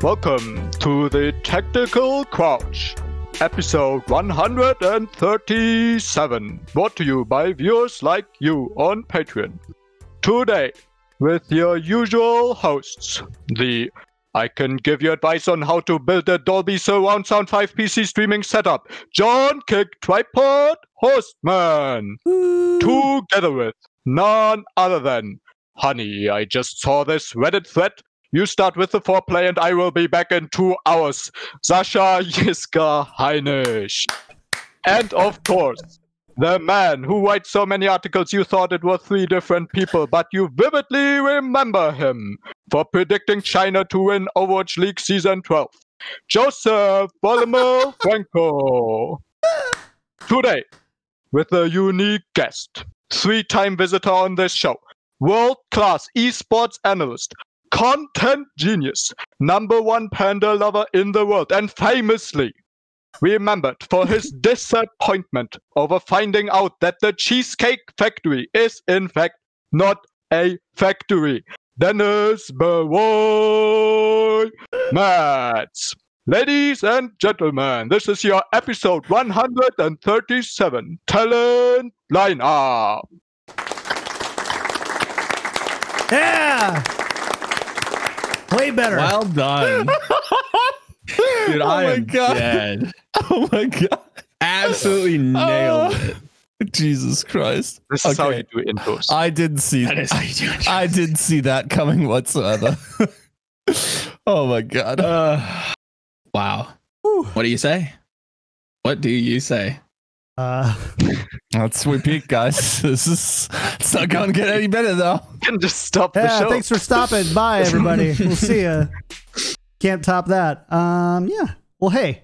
welcome to the Tactical Crouch, episode 137, brought to you by viewers like you on Patreon. Today, with your usual hosts, the I can give you advice on how to build a Dolby Surround Sound 5 PC streaming setup, John Kick Tripod Horstman, together with none other than Honey, I just saw this Reddit thread. You start with the foreplay and I will be back in two hours. Sasha Yiska Heinisch. And of course, the man who writes so many articles you thought it was three different people, but you vividly remember him for predicting China to win Overwatch League Season 12. Joseph Bartholomew Franco. Today, with a unique guest, three time visitor on this show world class esports analyst, content genius, number one panda lover in the world, and famously remembered for his disappointment over finding out that the Cheesecake Factory is, in fact, not a factory. Dennis Barroi Matz. Ladies and gentlemen, this is your episode 137 talent lineup. Yeah. Way better. Well done. Dude, I my am God. dead. Oh my god. Absolutely nailed Oh. it. Jesus Christ. This is how you do intros. I didn't see That is how you do it. I didn't see that coming whatsoever. oh my god. Uh, wow. Whew. What do you say? What do you say? Uh, That's Sweet Peak, guys. This is it's not gonna get any better though. Can just stop the yeah, show. thanks for stopping Bye, everybody. we'll see ya. Can't top that. Um, yeah. Well, hey.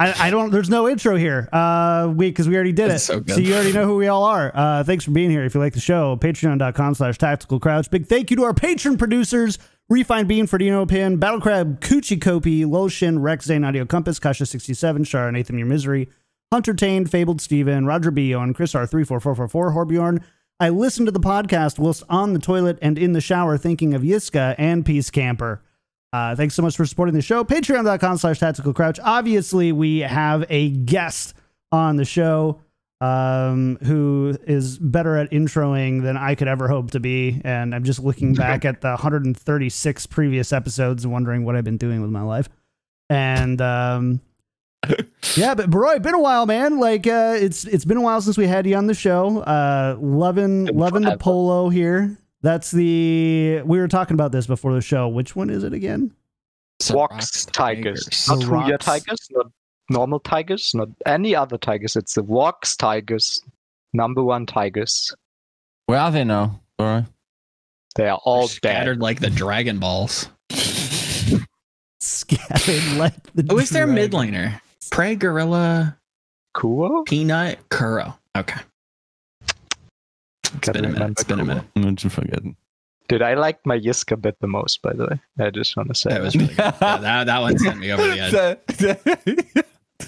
I, I don't. There's no intro here. Uh, we because we already did That's it. so good. you already know who we all are. Uh, thanks for being here. If you like the show, Patreon.com/slash Tactical Crouch. Big thank you to our patron producers: Refined Bean, Ferdino Pin, Battle Crab, Coochie Kopi, Lolshin, Rex Zane, Audio Compass, Kasha sixty seven, Shara, Nathan Your Misery, Hunter Tane, Fabled Steven, Roger B. on Chris R three four four four four, Horbjorn. I listened to the podcast whilst on the toilet and in the shower, thinking of Yiska and Peace Camper. Uh, thanks so much for supporting the show. Patreon.com slash tactical crouch. Obviously, we have a guest on the show um, who is better at introing than I could ever hope to be. And I'm just looking back at the 136 previous episodes and wondering what I've been doing with my life. And um, yeah, but Barroi, been a while, man. Like uh, it's it's been a while since we had you on the show. Uh, loving loving the polo here. That's the we were talking about this before the show. Which one is it again? Wox tigers. The Not Huya Rocks. tigers, not normal tigers, not any other tigers. It's the Wox tigers, number one tigers. Where are they now? Alright. They are all dead. scattered like the Dragon Balls. Scattered like the. Who is their dragon. mid laner? Prey, Gorilla, Kuo? Peanut, Kuro. Okay. It's Gotta been a minute. It's been a minute. minute. Not you forgetting. Dude, I liked my Yiska bit the most, by the way. I just want to say. That was really good. Yeah, that, that one sent me over the edge.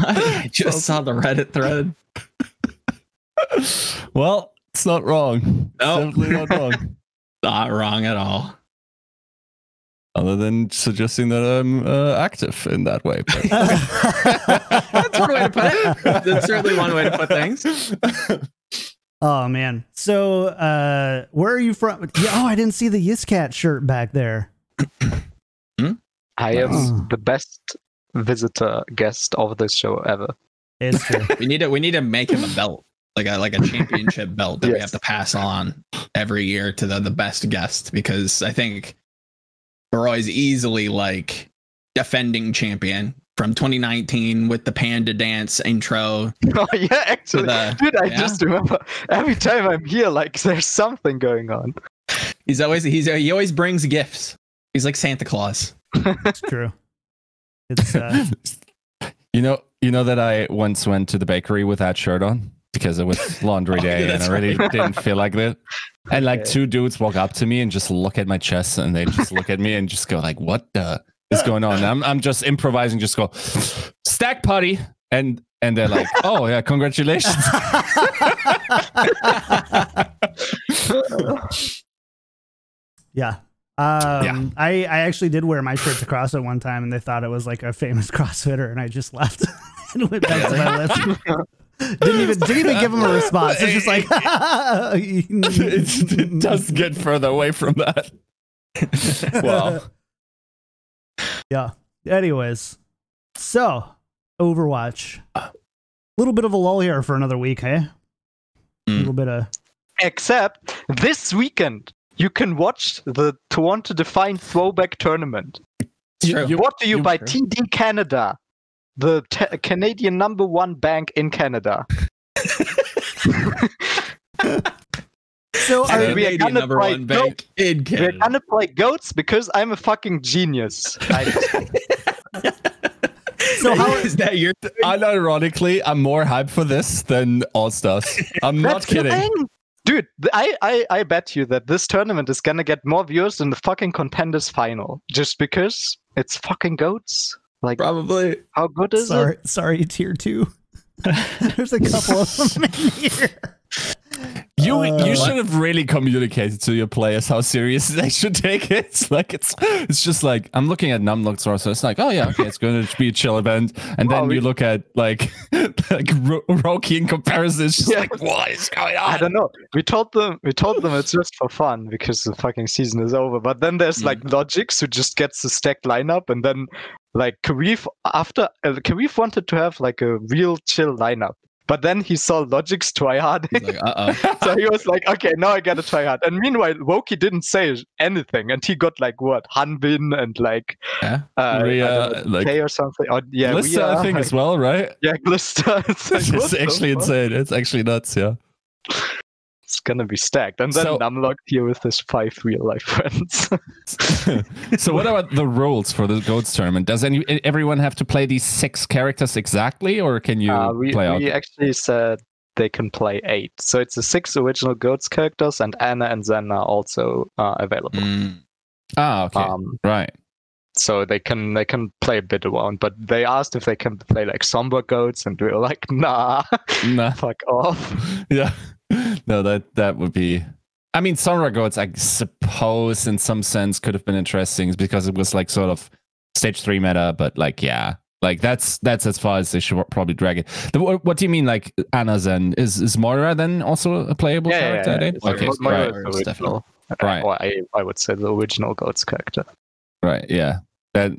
I just saw the Reddit thread. well, it's not wrong. It's No. Definitely not wrong. Not wrong at all. Other than suggesting that I'm uh, active in that way. That's one way to put it. That's certainly one way to put things. oh man. So uh where are you from? Oh, I didn't see the Yiscat shirt back there. I am Oh. the best visitor guest of this show ever. It's true. We need to we need to make him a belt. Like a like a championship belt that we have to pass on every year to the, the best guest because I think Barroi's easily like defending champion from 2019 with the panda dance intro. Oh yeah, actually, the- dude, I yeah. just remember every time I'm here, like there's something going on. He's always he's he always brings gifts. He's like Santa Claus. It's true. It's uh, You know, you know that I once went to the bakery with that shirt on because it was laundry Oh, yeah, day and I really right. didn't feel like it. And like Okay. two dudes walk up to me and just look at my chest and they just look at me and just go like, "What the is going on?" And I'm I'm just improvising, just go stack putty, and and they're like, "Oh yeah, congratulations." yeah. Um, I, I actually did wear my shirt to CrossFit one time, and they thought it was like a famous CrossFitter, and I just left and went back to my lift. Didn't even didn't even give him a response. It's just like it, it does get further away from that. well, Yeah. Anyways, so Overwatch. A little bit of a lull here for another week, hey? A Mm. little bit of Except this weekend, you can watch the Toronto Defiant Throwback Tournament. It's true. Brought to you you- by TD Canada, the te- Canadian number one bank in Canada. so And are, we are Canadian gonna number play one bank in We're Canada. gonna play goats because I'm a fucking genius. So how is that your Unironically, I'm more hyped for this than All Stars. I'm not kidding. Dude, I, I, I bet you that this tournament is gonna get more viewers than the fucking contenders final. Just because it's fucking goats. Like, probably? how good is sorry sorry tier two. There's a couple of them in here. You Uh, you should have really communicated to your players how serious they should take it. It's like it's it's just like I'm looking at Numlock source, so it's like, oh yeah, okay, it's going to be a chill event, and then Oh, we- you look at like like Ro- Roki in comparison, it's just Yeah. like what is going on? I don't know. We told them we told them it's just for fun because the fucking season is over. But then there's like Logix who just gets the stacked lineup, and then like Karif after uh, Karif wanted to have like a real chill lineup, but then he saw Logix's try hard. He's like, uh oh. so he was like, okay, now I gotta try hard. And meanwhile, Woki didn't say anything, and he got like what Hanbin and like Yeah. uh, Rhea, know, like- K or something. Or, yeah, Lissa, Rhea, I think like- as well, right? Yeah, Glister. It's, like, It's actually insane. It's actually nuts. Yeah. It's gonna be stacked, and then So- Numlock here with his five real life friends. so what about the rules for the goats tournament? Does any everyone have to play these six characters exactly, or can you Uh, we play out? we actually said they can play eight, so it's the six original Goats characters, and Ana and Zen are also uh, available. Mm. Ah, okay, Um, right. so they can they can play a bit around, but they asked if they can play like Sombra goats, and we were like, nah, Nah. fuck off. yeah no that that would be i mean Sombra goats i suppose in some sense could have been interesting because it was like sort of stage three meta but like yeah like that's that's as far as they should probably drag it the, what, what do you mean like ana zen is is moira then also a playable character I think? Mo- okay right is the original. Uh, right. Or I, I would say the original Goats character. right yeah that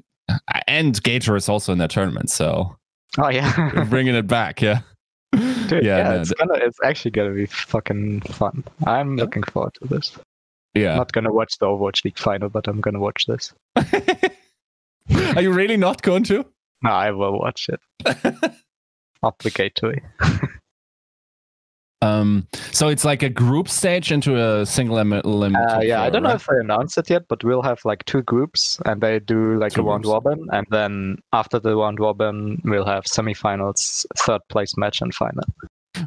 and gator is also in that tournament so Oh yeah. bringing it back yeah Dude, yeah, yeah, no, it's gonna it's actually gonna be fucking fun. I'm Yeah. looking forward to this. yeah I'm Not gonna watch the Overwatch League final, but I'm gonna watch this. are you really not going to No, I will watch it. Obligatory. Um, so it's like a group stage into a single elim- Uh, yeah, I don't know if they announced it yet, but we'll have like two groups, and they do like Two a round groups. robin, and then after the round robin, we'll have semifinals, third place match, and final.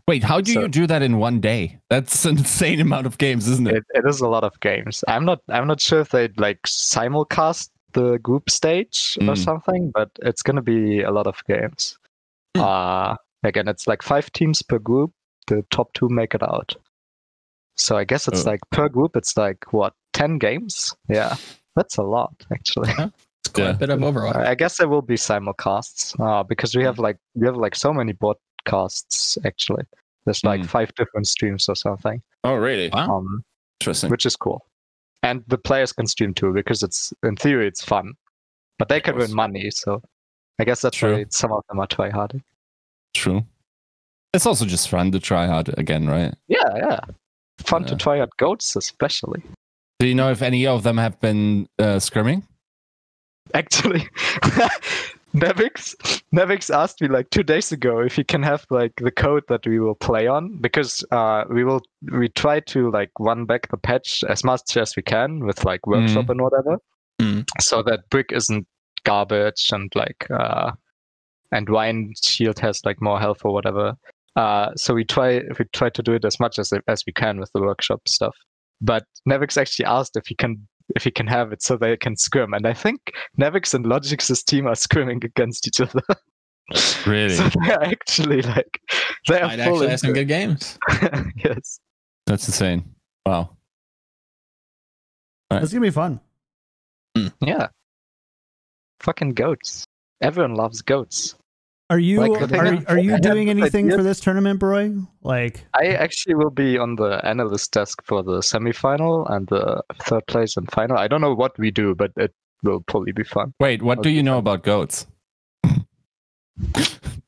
Wait, how do So- you do that in one day? That's an insane amount of games, isn't it? It, it is a lot of games. I'm not I'm not sure if they'd like simulcast the group stage or Mm. something, but it's gonna be a lot of games. Hmm. Uh again, it's like five teams per group. The top two make it out. So I guess it's Oh. like per group, it's like what ten games? Yeah, that's a lot actually. It's quite Yeah. a bit of Overwatch. I guess there will be simulcasts uh, because we have like we have like so many broadcasts actually. There's like Mm. five different streams or something, Oh, really? Wow. um, Interesting. which is cool. And the players can stream too because it's in theory it's fun, but they can win money. So I guess that's True. why some of them are tryharding. True. It's also just fun to try hard again, right? Yeah, yeah, fun to try out goats especially. Do you know if any of them have been uh, scrimming? Actually, Nevix Nevix asked me like two days ago if he can have like the code that we will play on because uh, we will we try to like run back the patch as much as we can with like workshop and whatever, Mm. so that Brig isn't garbage and like uh, and Rein Shield has like more health or whatever. Uh, so we try we try to do it as much as as we can with the workshop stuff. But Nevix actually asked if he can if he can have it so they can scrim, and I think Nevix and Logix's team are scrimming against each other. Really? so they're actually like they're Might full actually have some good games. yes. That's insane. Wow. It's gonna be fun. Yeah. Fucking goats. Everyone loves goats. Are you Like, are, is, are you I doing anything idea- for this tournament, Broy? Like, I actually will be on the analyst desk for the semifinal and the third place and final. I don't know what we do, but it will probably be fun. Wait, what do you know about goats?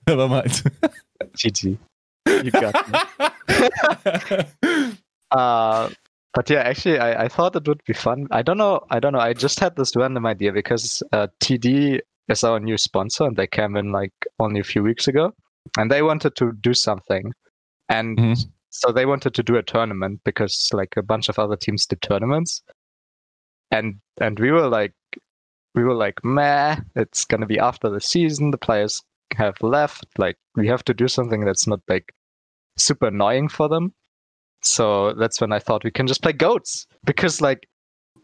Never mind. GG. You got me. Uh, but yeah, actually, I, I thought it would be fun. I don't know. I don't know. I just had this random idea because uh, TD is our new sponsor, and they came in like only a few weeks ago, and they wanted to do something, and Mhm. so they wanted to do a tournament because like a bunch of other teams did tournaments, and and we were like, we were like, meh, it's gonna be after the season. The players have left. Like we have to do something that's not like super annoying for them. So that's when I thought we can just play goats because like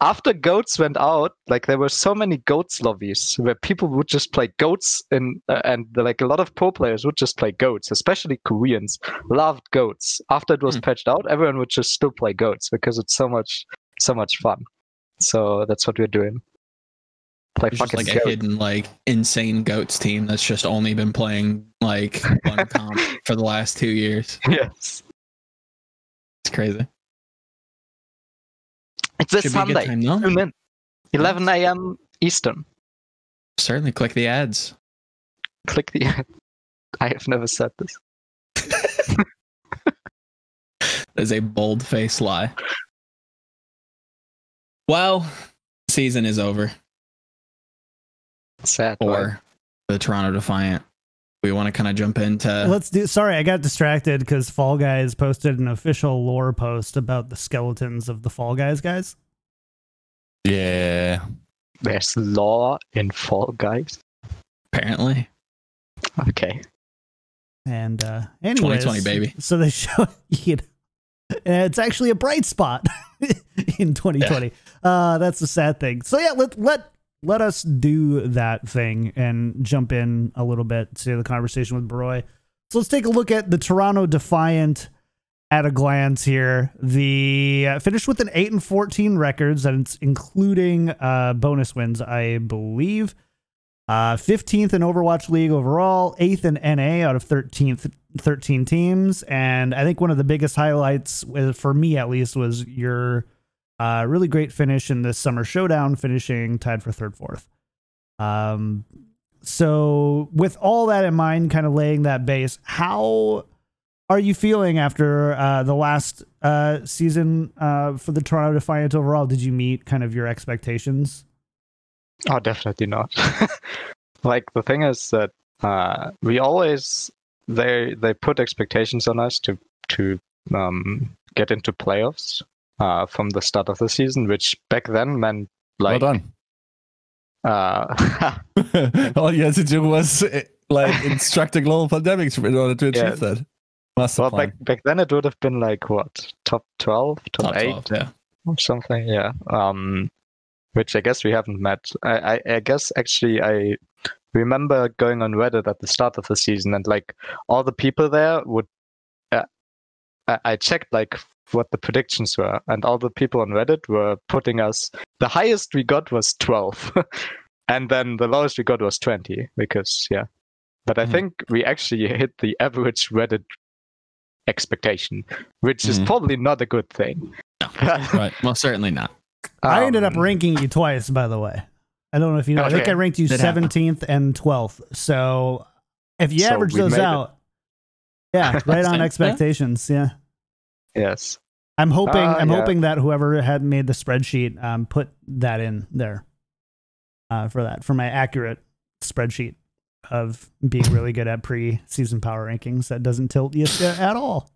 after goats went out, like there were so many goats lobbies where people would just play goats and uh, and like a lot of pro players would just play goats, especially Koreans loved goats. After it was Hmm. patched out, everyone would just still play goats because it's so much so much fun. So that's what we're doing. Play It's just like a hidden, like insane goats team that's just only been playing like one comp for the last two years. yes. It's crazy. It's this Should a Sunday. time. Tune in. 11 a.m. Eastern. Certainly click the ads. click the I have never said this. As a bold faced lie. Well, season is over Sad. Or the Toronto Defiant. We want to kind of jump into let's do. Sorry, I got distracted because Fall Guys posted an official lore post about the skeletons of the Fall Guys guys. yeah. There's law in Fall Guys. apparently. Okay. And uh anyways, 2020 baby. So they show you know, it's actually a bright spot in 2020. Uh that's the sad thing. So yeah, let let let us do that thing and jump in a little bit to the conversation with Barroi. So let's take a look at the Toronto Defiant at a glance here. The uh, finished with an 8 and 14 records and it's including uh bonus wins, I believe. Uh, 15th in Overwatch League overall, 8th in NA out of 13th 13 teams, and I think one of the biggest highlights uh, for me at least was your uh, really great finish in this summer showdown, finishing tied for third fourth. Um, so with all that in mind, kind of laying that base, how are you feeling after uh, the last uh, season uh, for the Toronto Defiant overall? Did you meet kind of your expectations? Oh, definitely not. like the thing is that uh, we always they they put expectations on us to to um, get into playoffs uh, from the start of the season, which back then meant like. well done. uh, All you had to do was eh, like instruct a global pandemic in order to achieve Yeah. that. Master well plan. back back then it would have been like what top twelve, top, Top eight. 12, yeah. or something yeah um which i guess we haven't met I, I i guess actually i remember going on reddit at the start of the season and like all the people there would I, I checked like what the predictions were and all the people on reddit were putting us the highest we got was 12 and then the lowest we got was 20 because yeah but i Mhm. think we actually hit the average reddit expectation which is Mhm. probably not a good thing right. Most certainly not. I ended up Um, ranking you twice, by the way. I don't know if you know. I think I ranked you Did happen. 17th and 12th. So if you So average those made it. out, yeah, right on Yeah. expectations. Yeah. Yes. I'm hoping. Uh, I'm yeah. hoping that whoever had made the spreadsheet um, put that in there uh, for that for my accurate spreadsheet of being really good at pre-season power rankings. That doesn't tilt you at all.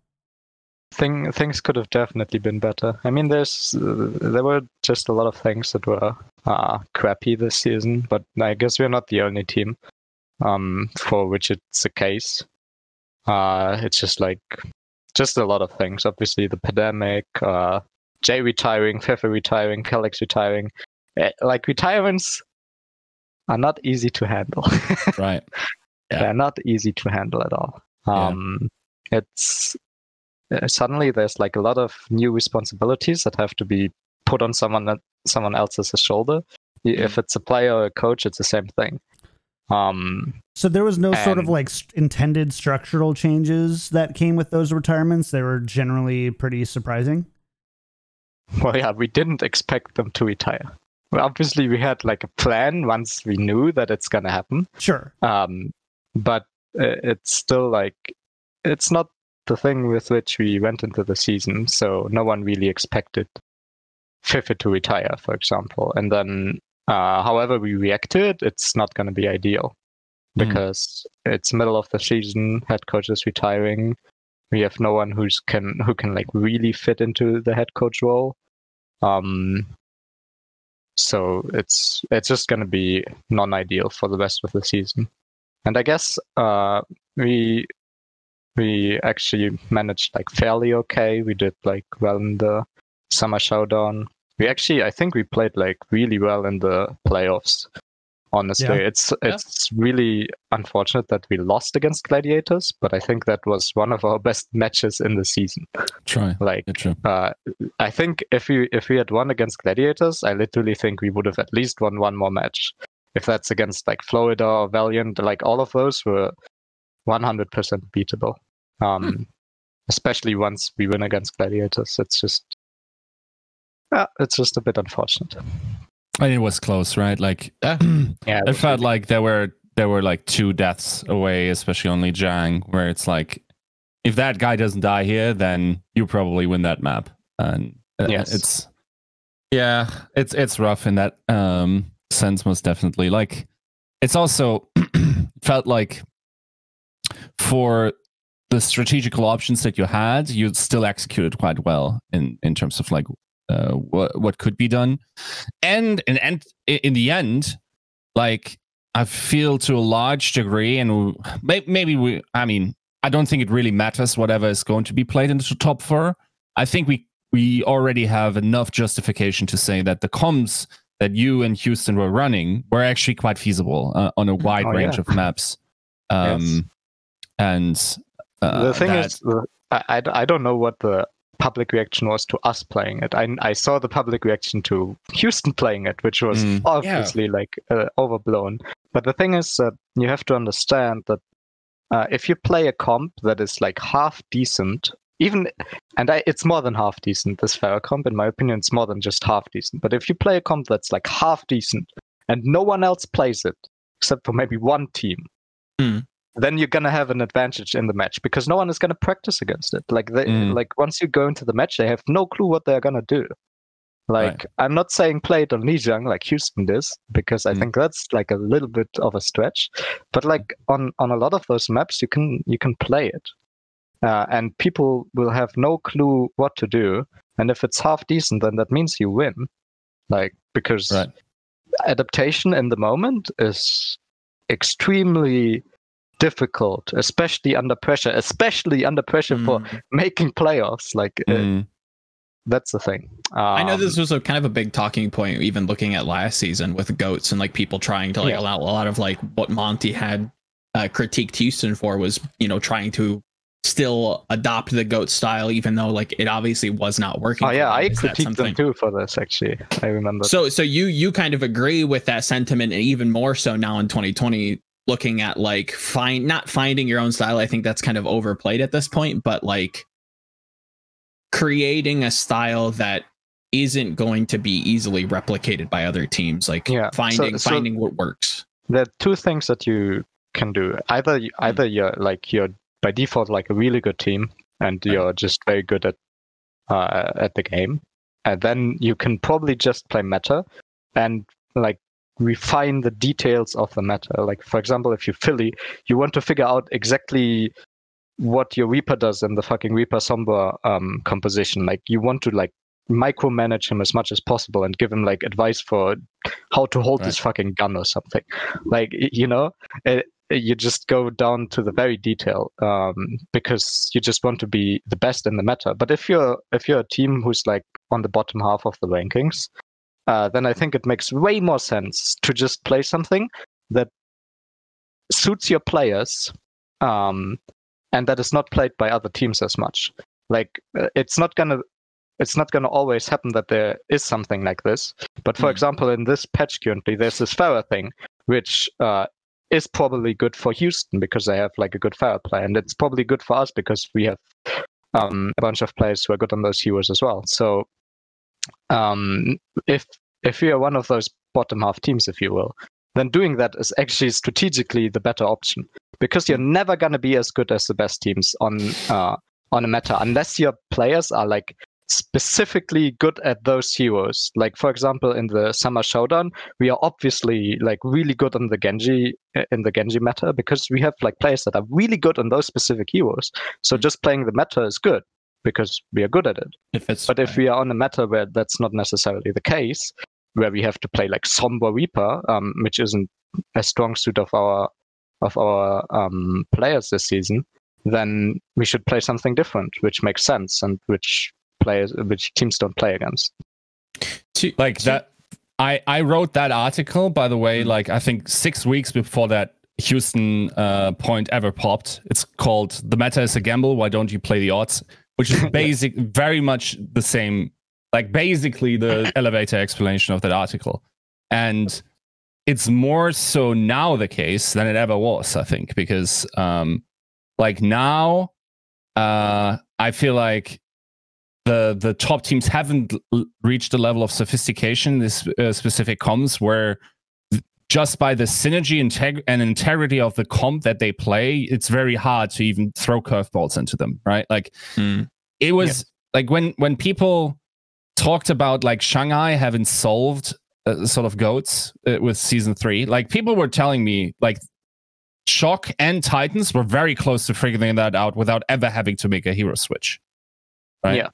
Thing, things could have definitely been better. I mean, there's uh, there were just a lot of things that were uh, crappy this season, but I guess we're not the only team um, for which it's the case. Uh, it's just like just a lot of things. Obviously, the pandemic, uh, Jay retiring, Fefe retiring, Kellex retiring. Eh, Like retirements are not easy to handle. Right. Yeah. They're not easy to handle at all. Yeah. Um, It's uh, suddenly there's like a lot of new responsibilities that have to be put on someone someone else's shoulder. I- Mm. If it's a player or a coach, it's the same thing. Um, So there was no sort of like st- intended structural changes that came with those retirements. They were generally pretty surprising. well, yeah, we didn't expect them to retire. Well, obviously, we had like a plan once we knew that it's gonna happen. Sure. um, but uh, it's still like it's not the thing with which we went into the season so no one really expected Fife to retire for example and then uh, however we react to it it's not going to be ideal Mhm. because it's middle of the season head coach is retiring we have no one who's can who can like really fit into the head coach role um so it's it's just going to be non-ideal for the rest of the season and I guess uh, we we actually managed like fairly okay. We did like well in the summer showdown. We actually, I think, we played like really well in the playoffs. Honestly, Yeah. it's Yeah. it's really unfortunate that we lost against Gladiators, but I think that was one of our best matches in the season. Try. Like Yeah, true. uh, I think if we if we had won against Gladiators, I literally think we would have at least won one more match. If that's against like Florida or Valiant, like all of those were 100% beatable. Um, Especially once we win against Gladiators, it's just yeah, it's just a bit unfortunate. And it was close, right? Like Yeah. Yeah, it felt like there were there were like two deaths away, especially only Lijiang, where it's like if that guy doesn't die here, then you probably win that map. And uh, Yes. it's yeah, it's it's rough in that um sense most definitely. Like it's also felt like for the strategical options that you had, you still executed quite well in in terms of like uh, what what could be done, and and and in the end, like I feel to a large degree, and maybe we, I mean, I don't think it really matters whatever is going to be played into the top four. I think we we already have enough justification to say that the comms that you and Houston were running were actually quite feasible uh, on a wide Oh, range yeah. of maps. Um, And uh, the thing that- is, I, I, I don't know what the public reaction was to us playing it. I, I saw the public reaction to Houston playing it, which was Mm. obviously like uh, overblown. But the thing is that you have to understand that uh, if you play a comp that is like half decent, even and I, it's more than half decent. This Pharah comp, in my opinion, it's more than just half decent. But if you play a comp that's like half decent and no one else plays it except for maybe one team, Hmm. Then you're gonna have an advantage in the match because no one is gonna practice against it. Like they, Mm. like once you go into the match, they have no clue what they're gonna do. Like I'm not saying play it on Lijiang like Houston does because I Mm. think that's like a little bit of a stretch. But like on on a lot of those maps, you can you can play it, uh, and people will have no clue what to do. And if it's half decent, then that means you win. Like because Right. adaptation in the moment is extremely difficult, especially under pressure, especially under pressure for Mm. making playoffs. Like uh, Mm, that's the thing. I know Um, this was a kind of a big talking point, even looking at last season with goats and like people trying to like Yeah. allow a lot of like what Monty had uh, critiqued Houston for was you know trying to still adopt the goat style, even though like it obviously was not working. Oh yeah. I critiqued them too for this. Actually, I remember. So so you you kind of agree with that sentiment, and even more so now in 2020, looking at like find not finding your own style. I think that's kind of overplayed at this point, but like creating a style that isn't going to be easily replicated by other teams. Like Yeah, so- finding so- finding what works. there are two things that you can do. Either you- either you're like you're by default like a really good team, and Right. you're just very good at uh, at the game, and then you can probably just play meta and like refine the details of the meta. Like for example, if you Philly, you want to figure out exactly what your Reaper does in the fucking Reaper Sombra um, composition. Like you want to like micromanage him as much as possible and give him like advice for how to hold Right. this fucking gun or something. Like you know, it, you just go down to the very detail um, because you just want to be the best in the meta. But if you're if you're a team who's like on the bottom half of the rankings, uh, then I think it makes way more sense to just play something that suits your players um, and that is not played by other teams as much. Like uh, it's not gonna it's not gonna always happen that there is something like this. But for Hmm. example, in this patch currently, there's this Pharah thing, which uh, is probably good for Houston because they have like a good Pharah play, and it's probably good for us because we have um, a bunch of players who are good on those heroes as well. So um, if if we are one of those bottom half teams, if you will, then doing that is actually strategically the better option because you're never going to be as good as the best teams on uh, on a meta unless your players are like specifically good at those heroes. Like for example, in the summer showdown, we are obviously like really good on the Genji uh, in the Genji meta because we have like players that are really good on those specific heroes. So just playing the meta is good because we are good at it. If it's But if we are on a meta where that's not necessarily the case, where we have to play like Sombra Reaper, um, which isn't a strong suit of our of our um, players this season, then we should play something different, which makes sense and which players, which teams don't play against. like that i i wrote that article by the way Mm. like i think six weeks before that houston uh point ever popped it's called the meta is a gamble why don't you play the odds which is basic very much the same like basically the elevator explanation of that article. And it's more so now the case than it ever was i think because um like now uh i feel like the the top teams haven't l- reached the level of sophistication this uh, specific comms where just by the synergy integ- and integrity of the comp that they play it's very hard to even throw curveballs into them right like Hmm. it was like when when people talked about like shanghai having solved uh, sort of goats uh, with season three like people were telling me like shock and titans were very close to figuring that out without ever having to make a hero switch right Yeah.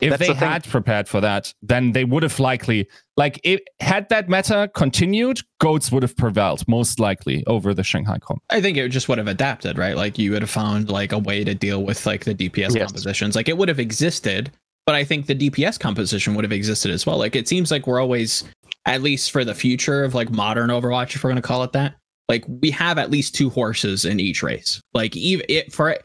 If That's they the had prepared for that then they would have likely like it had that meta continued goats would have prevailed most likely over the shanghai comp I think it just would have adapted, right? Like you would have found like a way to deal with like the DPS Yes. compositions. Like it would have existed, but I think the DPS composition would have existed as well. Like it seems like we're always, at least for the future of like modern Overwatch, if we're gonna call it that, like we have at least two horses in each race. Like even it for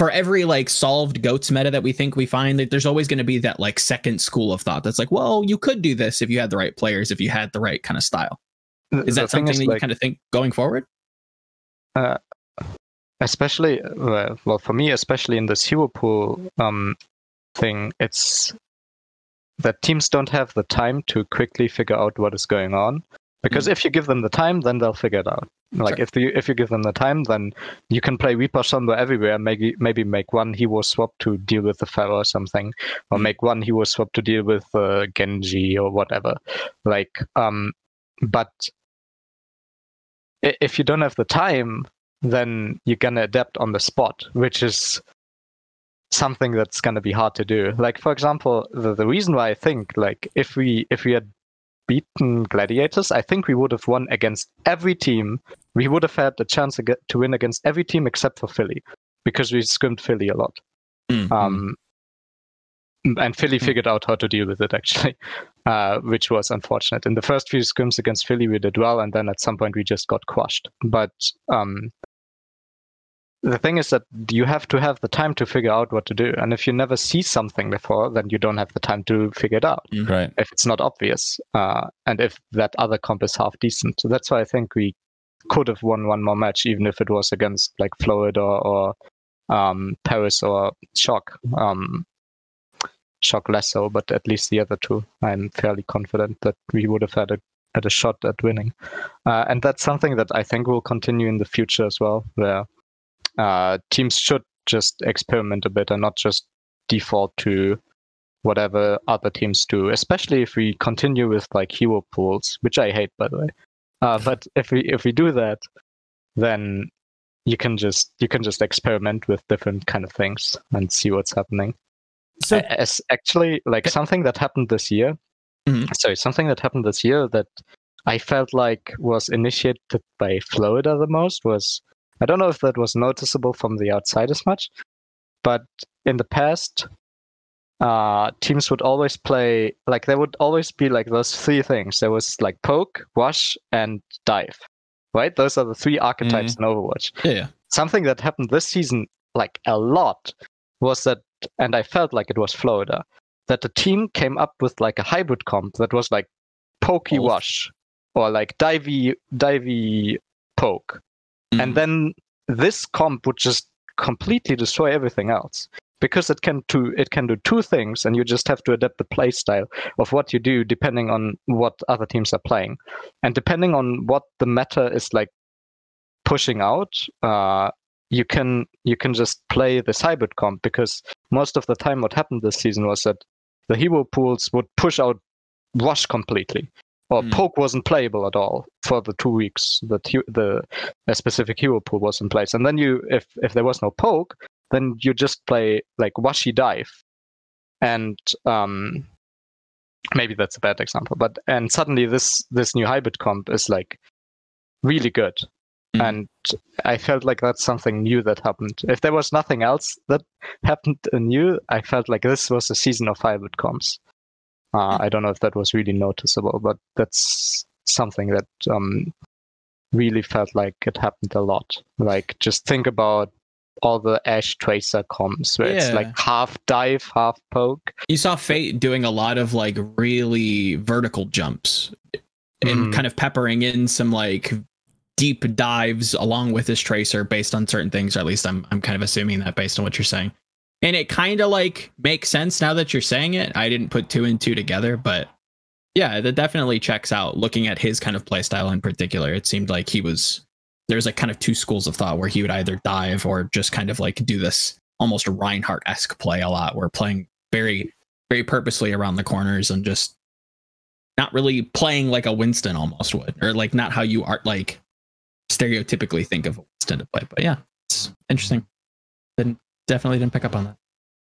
for every like solved goats meta that we think we find, like, there's always going to be that like second school of thought that's like, well, you could do this if you had the right players, if you had the right kind of style. Is The that thing something that you like- kind of think going forward? especially uh, well for me especially in this hero pool um, thing it's that teams don't have the time to quickly figure out what is going on because if you give them the time then they'll figure it out like Sure. if you if you give them the time then you can play reaper somewhere everywhere maybe maybe make one He hero swap to deal with the pharah or something or Mm. make one He hero swap to deal with uh, genji or whatever like um but if you don't have the time then you're gonna adapt on the spot, which is something that's gonna be hard to do. Like for example, the, the reason why I think like if we if we had beaten gladiators, I think we would have won against every team. We would have had the chance to, get, to win against every team except for Philly, because we scrimmed Philly a lot. Mm. Um, and Philly figured out how to deal with it actually, uh, which was unfortunate. In the first few scrims against Philly, we did well, and then at some point we just got crushed. But um, the thing is that you have to have the time to figure out what to do, and if you never see something before, then you don't have the time to figure it out right if it's not obvious, uh, and if that other comp is half decent. So that's why I think we could have won one more match, even if it was against like Florida or um, Paris or Shock. Um, Shock less so, but at least the other two, I'm fairly confident that we would have had a had a shot at winning, uh, and that's something that I think will continue in the future as well, where uh, teams should just experiment a bit and not just default to whatever other teams do, especially if we continue with like hero pools, which I hate by the way. Uh, but if we if we do that, then you can just you can just experiment with different kind of things and see what's happening. So as actually like something that happened this year Mhm. sorry something that happened this year that i felt like was initiated by florida the most was i don't know if that was noticeable from the outside as much but in the past uh teams would always play like there would always be like those three things. There was like poke wash and dive right? Those are the three archetypes in overwatch. Yeah, yeah. something that happened this season like a lot was that and i felt like it was florida that the team came up with like a hybrid comp that was like pokey wash or like divey divey poke Mhm. and then this comp would just completely destroy everything else. Because it can do it can do two things and you just have to adapt the play style of what you do depending on what other teams are playing. And depending on what the meta is like pushing out uh you can you can just play this hybrid comp because most of the time what happened this season was that the hero pools would push out rush completely or Hmm. poke wasn't playable at all for the two weeks that hu- the a specific hero pool was in place. And then you if if there was no poke then you just play like washi dive. And um maybe that's a bad example but and suddenly this this new hybrid comp is like really good. Mhm. and i felt like that's something new that happened. If there was nothing else that happened new i felt like this was a season of hybrid comps uh, i don't know if that was really noticeable but that's something that um really felt like it happened a lot like just think about all the ash tracer comps where it's like half dive half poke You saw Fate doing a lot of like really vertical jumps and Mhm. kind of peppering in some like deep dives along with his tracer based on certain things, or at least I'm I'm kind of assuming that based on what you're saying. And it kind of like makes sense now that you're saying it. I didn't put two and two together, but yeah, that definitely checks out. Looking at his kind of playstyle in particular, it seemed like he was there's like kind of two schools of thought where he would either dive or just kind of like do this almost Reinhardt esque play a lot, where playing very very purposely around the corners and just not really playing like a Winston almost would, or like not how you are like stereotypically think of a Winston to play. But yeah, it's interesting. Didn't definitely didn't pick up on that.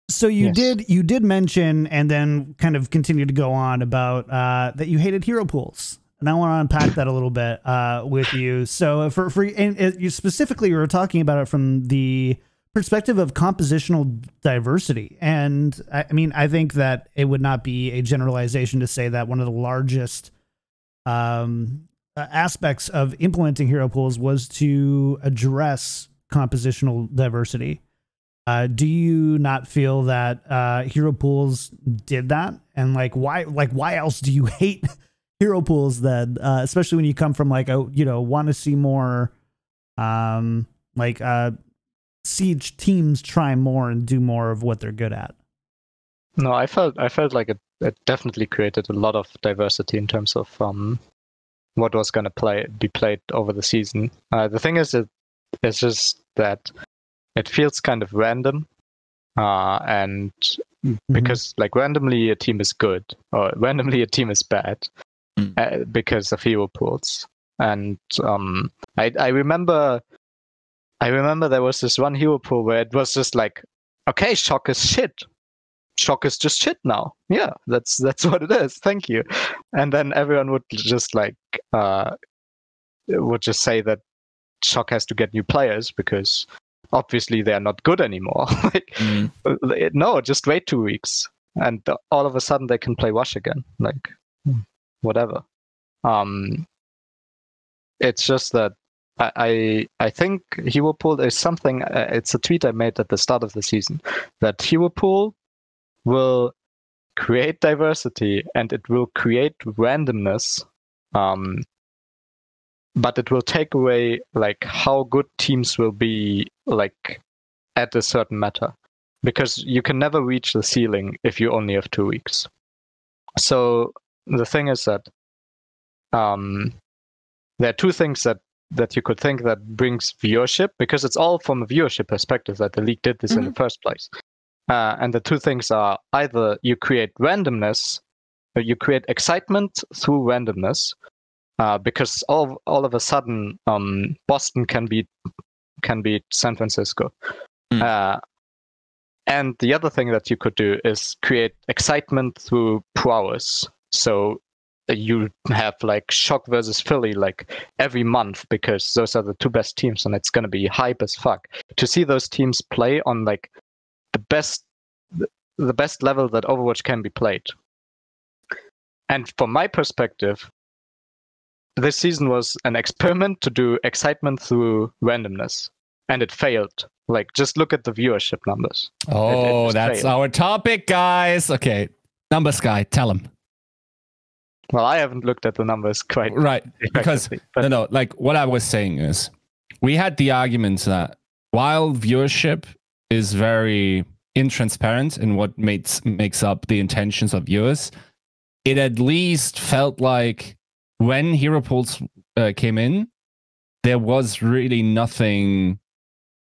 So you Yes. did you did mention and then kind of continue to go on about uh, that you hated hero pools, and I want to unpack that a little bit uh, with you. So for for and you specifically you were talking about it from the perspective of compositional diversity, and I, I mean I think that it would not be a generalization to say that one of the largest um, uh, aspects of implementing hero pools was to address compositional diversity. Uh, do you not feel that uh, hero pools did that? And like, why? Like, why else do you hate hero pools? Then, uh, especially when you come from like a you know want to see more, um, like uh, siege teams try more and do more of what they're good at. No, I felt I felt like it, it definitely created a lot of diversity in terms of um what was gonna play be played over the season. Uh, the thing is, it it's just that it feels kind of random, uh, and because like randomly a team is good or randomly a team is bad Mm. uh, because of hero pools. And um, I I remember I remember there was this one hero pool where it was just like, okay, shock is shit. Shock is just shit now. Yeah that's that's what it is. Thank you. And then everyone would just like uh would just say that shock has to get new players because obviously they're not good anymore like Mm. no just wait two weeks and uh, all of a sudden they can play wash again like whatever um it's just that I, I I think Hero is something. Uh, it's a tweet I made at the start of the season that Hero will create diversity and it will create randomness, um, but it will take away like how good teams will be like at a certain matter because you can never reach the ceiling if you only have two weeks. So the thing is that um, there are two things that that you could think that brings viewership because it's all from a viewership perspective that the league did this in the first place. Uh, and the two things are either you create randomness, or you create excitement through randomness, uh, because all all of a sudden um, Boston can be can beat San Francisco, Mm. uh, And the other thing that you could do is create excitement through prowess. So uh, you have like Shock versus Philly like every month because those are the two best teams and it's going to be hype as fuck. To see those teams play on like the best the best level that Overwatch can be played. And from my perspective, this season was an experiment to do excitement through randomness, and it failed. Like, just look at the viewership numbers. Oh, just that's failed. our topic, guys. Okay, numbers guy, tell him. Well, I haven't looked at the numbers quite Right, because but no, no. Like what I was saying is, we had the argument that while viewership is very intransparent in what makes makes up the intentions of viewers, it at least felt like when Hero Pools uh, came in, there was really nothing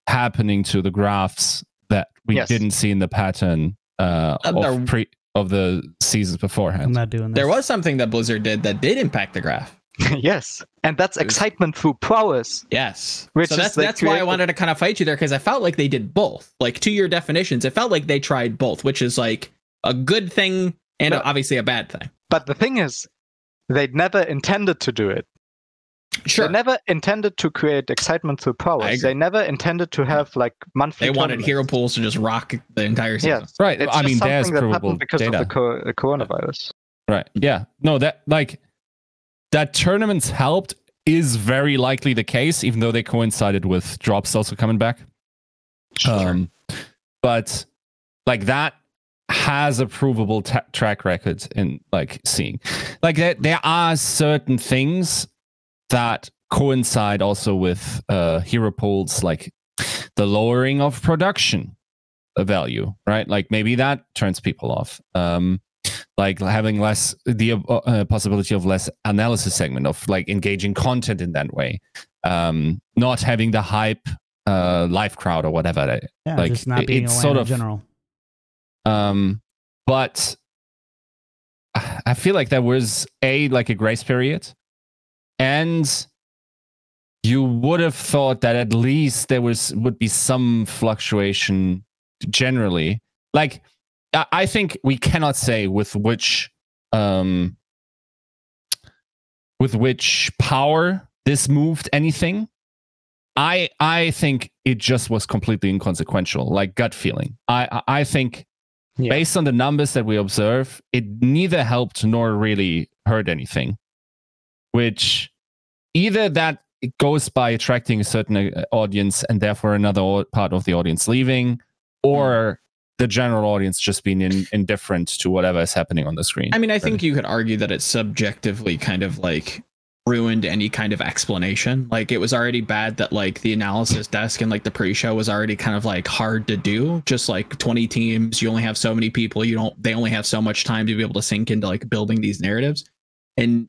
happening to the graphs that we Yes. didn't see in the pattern uh, Uh, of pre of the seasons beforehand. I'm not doing this. There was something that Blizzard did that did impact the graph. yes, and that's excitement through prowess. Yes. Which so is that's they that's why I wanted to kind of fight you there because I felt like they did both. Like to your definitions, it felt like they tried both, which is like a good thing and No. obviously a bad thing. But the thing is, they never intended to do it. Sure. They never intended to create excitement through I prowess. They never intended to have like monthly. They wanted tournaments. hero pools to just rock the entire season. Yes. Right. It's I just mean, there's something that provable happened because data. of the, co- the coronavirus. Right. Yeah. No, that like that tournaments helped is very likely the case, even though they coincided with drops also coming back. Um, but like that has a provable ta- track record in like seeing. Like there, there are certain things that coincide also with uh hero polls like the lowering of production value right? Like maybe that turns people off. Um like having less the uh, uh, possibility of less analysis segment of like engaging content in that way. Um not having the hype uh live crowd or whatever. Yeah, like, just not being it's sort of- general. Um but i feel like there was a like a grace period and you would have thought that at least there was would be some fluctuation generally. Like i, think we cannot say with which um with which power this moved anything. I i think it just was completely inconsequential like gut feeling. I I think Yeah. based on the numbers that we observe it neither helped nor really hurt anything which either that it goes by attracting a certain uh, audience and therefore another part of the audience leaving or the general audience just being in, indifferent to whatever is happening on the screen. I mean, I think you could argue that it's subjectively kind of like ruined any kind of explanation. Like it was already bad that like the analysis desk and like the pre-show was already kind of like hard to do. Just like 20 teams, you only have so many people, you don't they only have so much time to be able to sink into like building these narratives. And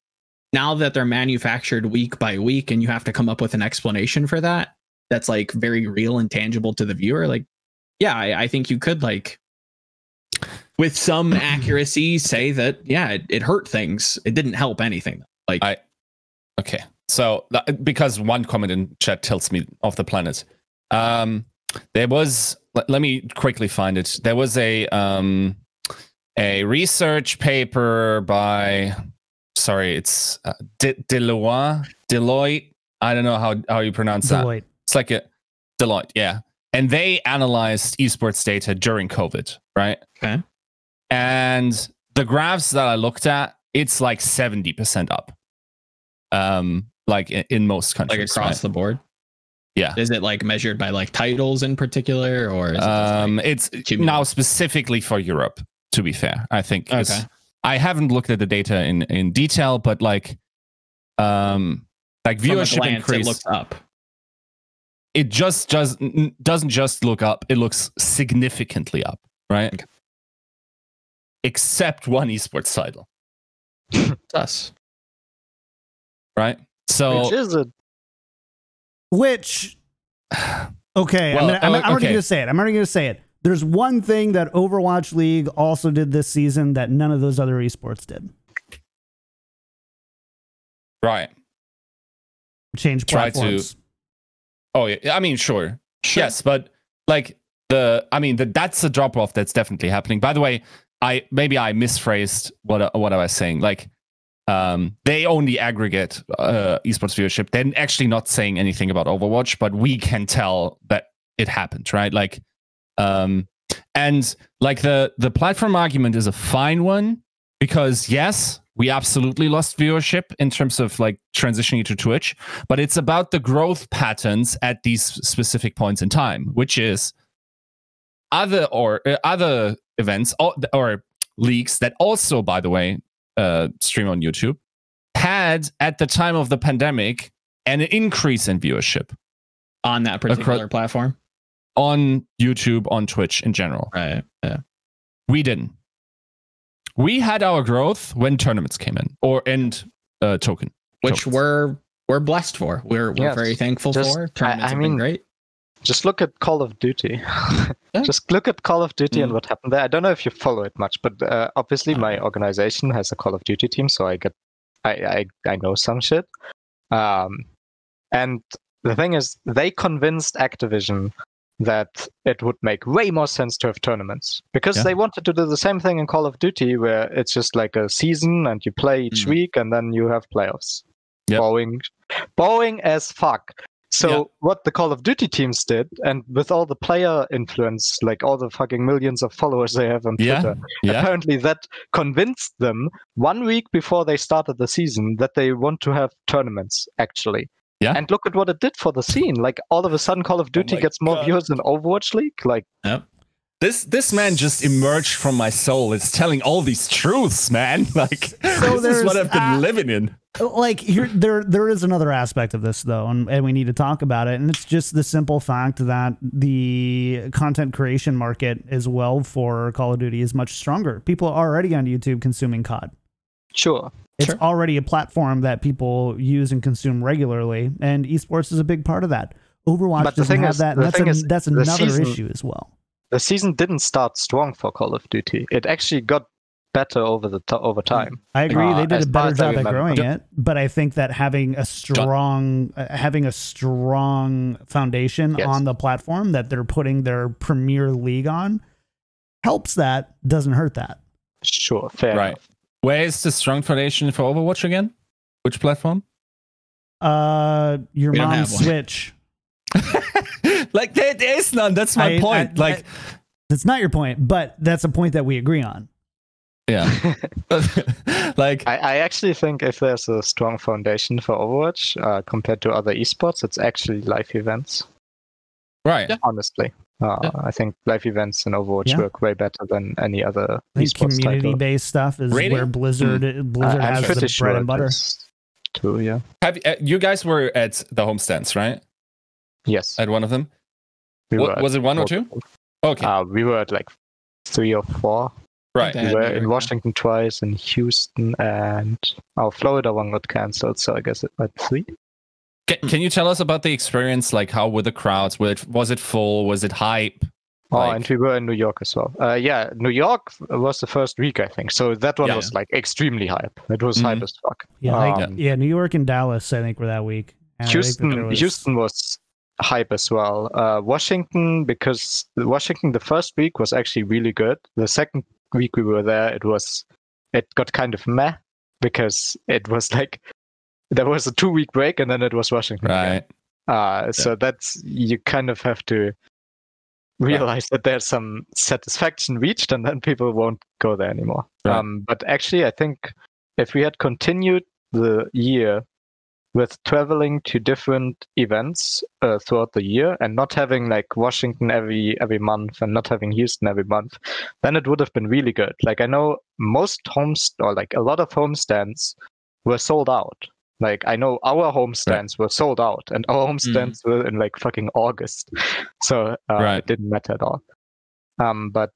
now that they're manufactured week by week and you have to come up with an explanation for that, that's like very real and tangible to the viewer, like yeah, I, I think you could like with some accuracy say that yeah it, it hurt things it didn't help anything like I- Okay. So that- because one comment in chat tells me off the planet. Um there was let, let me quickly find it. There was a um a research paper by sorry, it's uh, De- Deloitte Deloitte. I don't know how how you pronounce that. Deloitte. It's like a Deloitte, yeah. And they analyzed esports data during COVID, right? Okay. And the graphs that I looked at, it's like 70% up. Um, like in, in most like countries. across right? the board Yeah. is it like measured by like titles in particular or is it just, Um, like, it's cumulative? now specifically for Europe, to be fair. I think okay I haven't looked at the data in, in detail, but like um like viewership glance, increase. it looks up it just does doesn't just look up it looks significantly up right Okay. except one esports title us right so Which is it? Which, okay, Well, I'm, gonna, I'm, oh, I'm already going to say it. I'm already going to say it. There's one thing that Overwatch League also did this season that none of those other esports did. right Change Try to- oh yeah i mean sure Sure. yes but like the I mean the, that's a drop off that's definitely happening. By the way, I maybe I misphrased what what I was saying. Like um, they only aggregate uh, esports viewership. They're actually not saying anything about Overwatch, but we can tell that it happened, right? Like, um, and like the the platform argument is a fine one because yes, we absolutely lost viewership in terms of like transitioning to Twitch, but it's about the growth patterns at these specific points in time, which is other or uh, other events or, or leagues that also, by the way, uh, stream on YouTube had at the time of the pandemic an increase in viewership on that particular Across, platform on YouTube, on Twitch in general. Right. Yeah. We didn't. We had our growth when tournaments came in or and uh, token, which tokens. we're we're blessed for. We're we're yes. very thankful Just, for. Tournaments I, I mean, great. Just look at Call of Duty. yeah. Just look at Call of Duty mm. and what happened there. I don't know if you follow it much, but uh, obviously my organization has a Call of Duty team, so I get I I, I know some shit. Um, and the thing is, they convinced Activision that it would make way more sense to have tournaments because yeah. they wanted to do the same thing in Call of Duty, where it's just like a season and you play each mm. week and then you have playoffs. Yep. Boring, boring as fuck. So yeah. what the Call of Duty teams did, and with all the player influence, like all the fucking millions of followers they have on Twitter, yeah. Yeah. apparently that convinced them one week before they started the season that they want to have tournaments actually. Yeah. And look at what it did for the scene. Like all of a sudden Call of oh Duty oh gets more God. viewers than Overwatch League. Like yep. This this man just emerged from my soul. It's telling all these truths, man. Like so this is what I've been uh, living in. Like here, there there is another aspect of this though, and, and we need to talk about it. And it's just the simple fact that the content creation market as well for Call of Duty is much stronger. People are already on YouTube consuming COD. Sure. It's sure. already a platform that people use and consume regularly, and esports is a big part of that. Overwatch doesn't have is, that. that's, a, is, that's another season, issue as well the season didn't start strong for Call of Duty. It actually got better over the t- over time. I agree. Uh, they did a better job at growing it, but I think that having a strong uh, having a strong foundation yes. on the platform that they're putting their Premier League on helps that, doesn't hurt that. Sure, fair. Right. Enough. Where is the strong foundation for Overwatch again? Which platform? Uh, your mom's Switch. like there, there is none. That's my I, point. I, like I, that's not your point, but that's a point that we agree on. Yeah. like I, actually think if there's a strong foundation for Overwatch uh, compared to other esports, it's actually live events. Right. Honestly. Uh, yeah. I think live events in Overwatch yeah. work way better than any other. I think community-based stuff is where Blizzard mm. Blizzard uh, has the bread sure and butter. Too, yeah. Have uh, you guys were at the homestands, right? Yes. At one of them? We what, was it one or two? Okay. Uh, we were at like three or four. Right. We were in Washington twice, in Houston, and our Florida one got cancelled, so I guess it went three. Can, can you tell us about the experience? Like, how were the crowds? Was it, was it full? Was it hype? Oh, like... and we were in New York as well. Uh, yeah, New York was the first week, I think. So that one yeah, was yeah. like extremely hype. It was mm-hmm. hype as fuck. Yeah, um, like, yeah, New York and Dallas, I think, were that week. And Houston, was... Houston was hype as well. Uh, Washington, because Washington the first week was actually really good. The second week we were there, it was it got kind of meh because it was like there was a two week break and then it was Washington. Right. Uh, yeah. So that's you kind of have to realize right. that there's some satisfaction reached and then people won't go there anymore. Right. Um, but actually, I think if we had continued the year with traveling to different events uh, throughout the year and not having like Washington every every month and not having Houston every month, then it would have been really good. Like I know most homes or like a lot of homestands were sold out. Like I know our homestands right. were sold out, and our homestands mm. were in like fucking August, so uh, right. it didn't matter at all. Um, but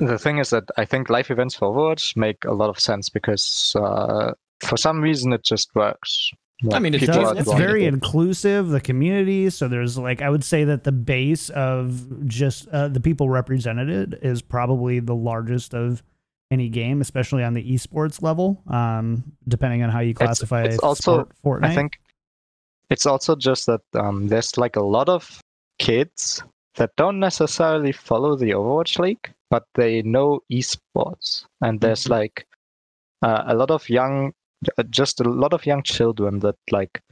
the thing is that I think live events for Overwatch make a lot of sense because uh, for some reason it just works. I mean, it does. It's very inclusive. The community. So there's like, I would say that the base of just uh, the people represented is probably the largest of any game, especially on the esports level. Um, depending on how you classify it's, it's also, Fortnite. I think it's also just that um, there's like a lot of kids that don't necessarily follow the Overwatch League, but they know esports, and there's Mhm. like uh, a lot of young, just a lot of young children that like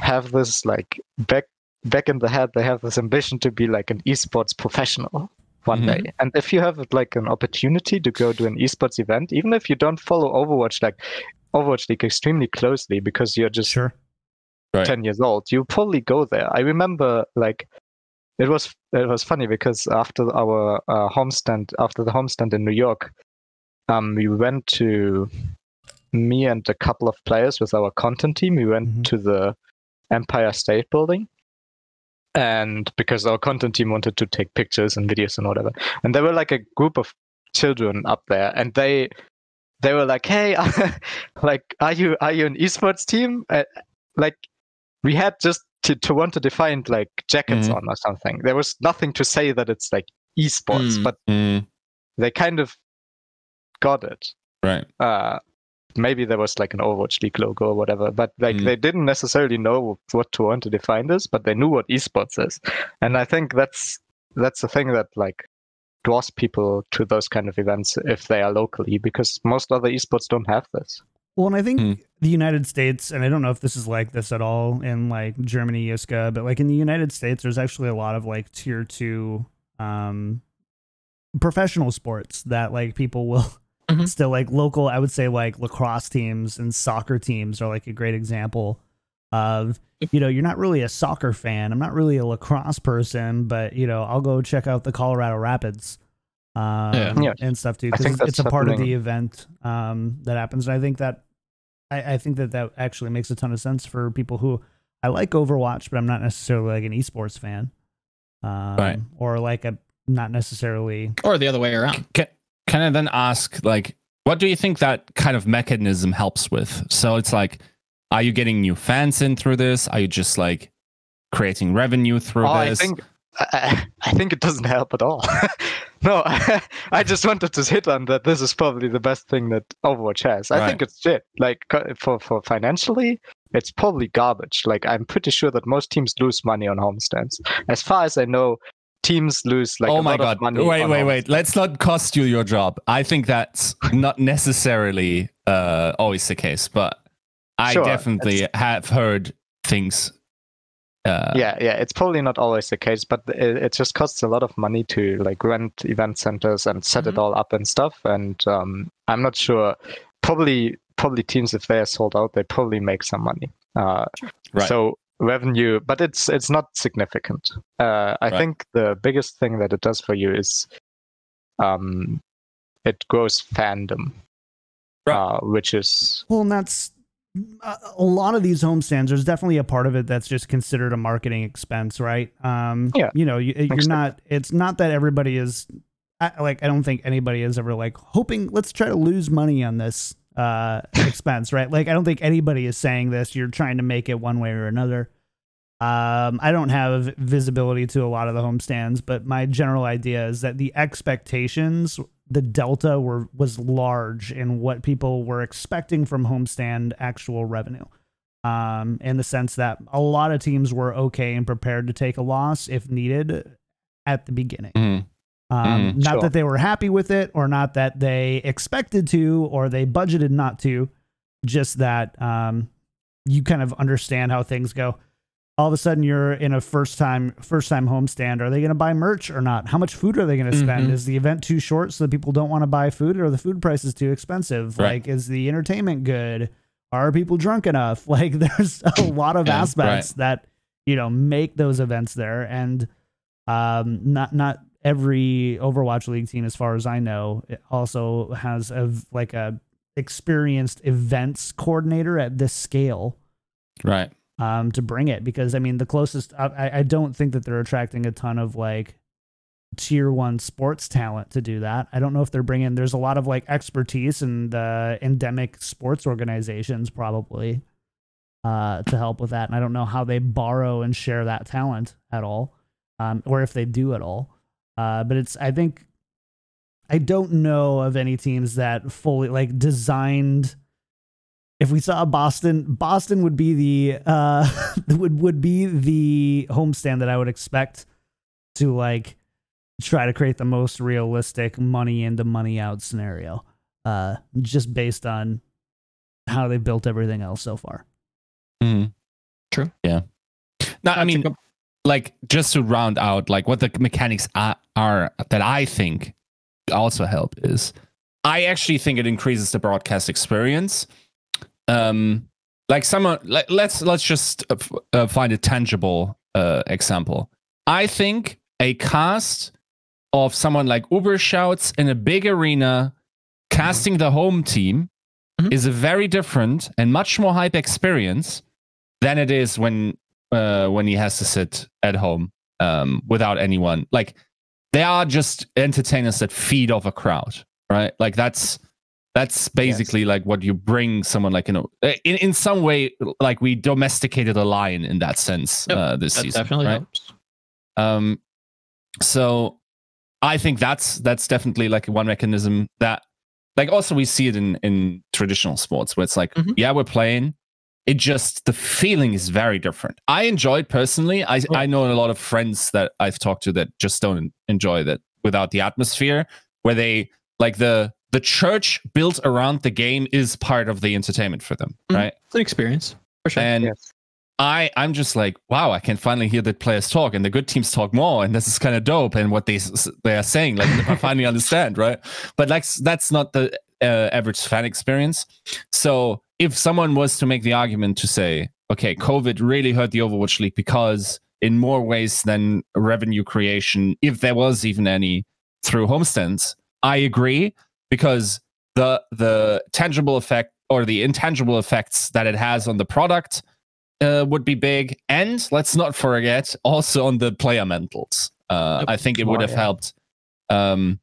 have this like back back in the head. They have this ambition to be like an esports professional one Mhm. day. And if you have like an opportunity to go to an esports event, even if you don't follow Overwatch like Overwatch League extremely closely because you're just Sure. Right. 10 years old you probably go there i remember like it was it was funny because after our uh, homestand after the homestand in new york um we went to me and a couple of players with our content team we went Mhm. to the empire state building and because our content team wanted to take pictures and videos and whatever and there were like a group of children up there and they they were like hey like are you are you an esports team uh, like we had just to, to want to define like jackets Mhm. on or something there was nothing to say that it's like esports Mm. but Mm, they kind of got it right. uh maybe there was like an overwatch league logo or whatever but like Mm. they didn't necessarily know what to want to define this but they knew what esports is and i think that's that's the thing that like draws people to those kind of events if they are locally because most other esports don't have this Well, and I think Hmm. the United States, and I don't know if this is like this at all in like Germany, Yiska, but like in the United States, there's actually a lot of like tier two um, professional sports that like people will Mhm. still like local. I would say like lacrosse teams and soccer teams are like a great example of you know you're not really a soccer fan. I'm not really a lacrosse person, but you know I'll go check out the Colorado Rapids. Um, Yeah. Yeah. and stuff too because it's a that's part of the event um, that happens. And I think that I, I think that that actually makes a ton of sense for people who I like Overwatch, but I'm not necessarily like an esports fan, um, Right. Or like a not necessarily. or the other way around. Can, can I then ask, like, what do you think that kind of mechanism helps with? So it's like, are you getting new fans in through this? Are you just like creating revenue through Oh, this? I think I, I think it doesn't help at all. no, I just wanted to hit on that. This is probably the best thing that Overwatch has. I think it's shit. Like for for financially, it's probably garbage. Like I'm pretty sure that most teams lose money on homestands. As far as I know, teams lose like oh a my lot god! of money. Wait, wait, wait! Let's not cost you your job. I think that's not necessarily uh, always the case, but I Sure, definitely have heard things. Uh, yeah, yeah, it's probably not always the case, but it, it just costs a lot of money to like rent event centers and set Mhm. it all up and stuff. And um, I'm not sure. Probably, probably teams if they are sold out, they probably make some money. Uh, Right. So revenue, but it's it's not significant. Uh, I Right. think the biggest thing that it does for you is, um, it grows fandom, Right. uh, which is Well, and that's a a lot of these homestands. There's definitely a part of it that's just considered a marketing expense, right? Um, Yeah, You know, you, you're makes sense. not. It's not that everybody is. I, like, I don't think anybody is ever like hoping. Let's try to lose money on this uh expense, right? Like, I don't think anybody is saying this. You're trying to make it one way or another. Um, I don't have visibility to a lot of the homestands, but my general idea is that the expectations, the delta were was large in what people were expecting from homestand actual revenue. Um, in the sense that a lot of teams were okay and prepared to take a loss if needed at the beginning. Mhm. Um, Mhm. not Sure. that they were happy with it or not that they expected to or they budgeted not to, just that um, you kind of understand how things go. All of a sudden, you're in a first time first time homestand. Are they going to buy merch or not? How much food are they going to spend? Mhm. Is the event too short so that people don't want to buy food, or are the food prices too expensive? Right. Like, is the entertainment good? Are people drunk enough? Like, there's a lot of Yeah, aspects that you know make those events there, and um, not not every Overwatch League team, as far as I know, also has a like a experienced events coordinator at this scale Right. um, to bring it because I mean the closest I- I, I don't think that they're attracting a ton of like tier one sports talent to do that. I don't know if they're bringing. There's a lot of like expertise in the endemic sports organizations probably uh, to help with that, and I don't know how they borrow and share that talent at all, um, or if they do at all. Uh, but it's I think I don't know of any teams that fully like designed if we saw Boston, Boston would be the uh would would be the homestand that I would expect to like try to create the most realistic money in to money out scenario. Uh, just based on how they built everything else so far. Mhm. True. Yeah. No, I mean, good- like just to round out, like what the mechanics are, are that I think also help is, I actually think it increases the broadcast experience. Um, like someone, like, let's let's just uh, uh, find a tangible uh, example. I think a cast of someone like Uber shouts in a big arena, casting the home team, Mhm. is a very different and much more hype experience than it is when uh, when he has to sit at home um, without anyone. Like they are just entertainers that feed off a crowd, right? Like that's that's basically like what you bring someone like you know in in some way like we domesticated a lion in that sense Yep, uh, this that season, definitely right? helps. Um, so I think that's that's definitely like one mechanism that like also we see it in in traditional sports where it's like Mhm. yeah we're playing it just the feeling is very different i enjoy it personally i i know a lot of friends that i've talked to that just don't enjoy that without the atmosphere where they like the the church built around the game is part of the entertainment for them Mhm. right It's an experience for sure. and Yes. I I'm just like wow I can finally hear the players talk and the good teams talk more and this is kind of dope and what they they are saying like I finally understand right but like that's not the uh, average fan experience so if someone was to make the argument to say okay COVID really hurt the Overwatch League because in more ways than revenue creation if there was even any through homestands I agree because the the tangible effect or the intangible effects that it has on the product uh, would be big, and let's not forget also on the player mentals. Uh. I think it would have helped. Um,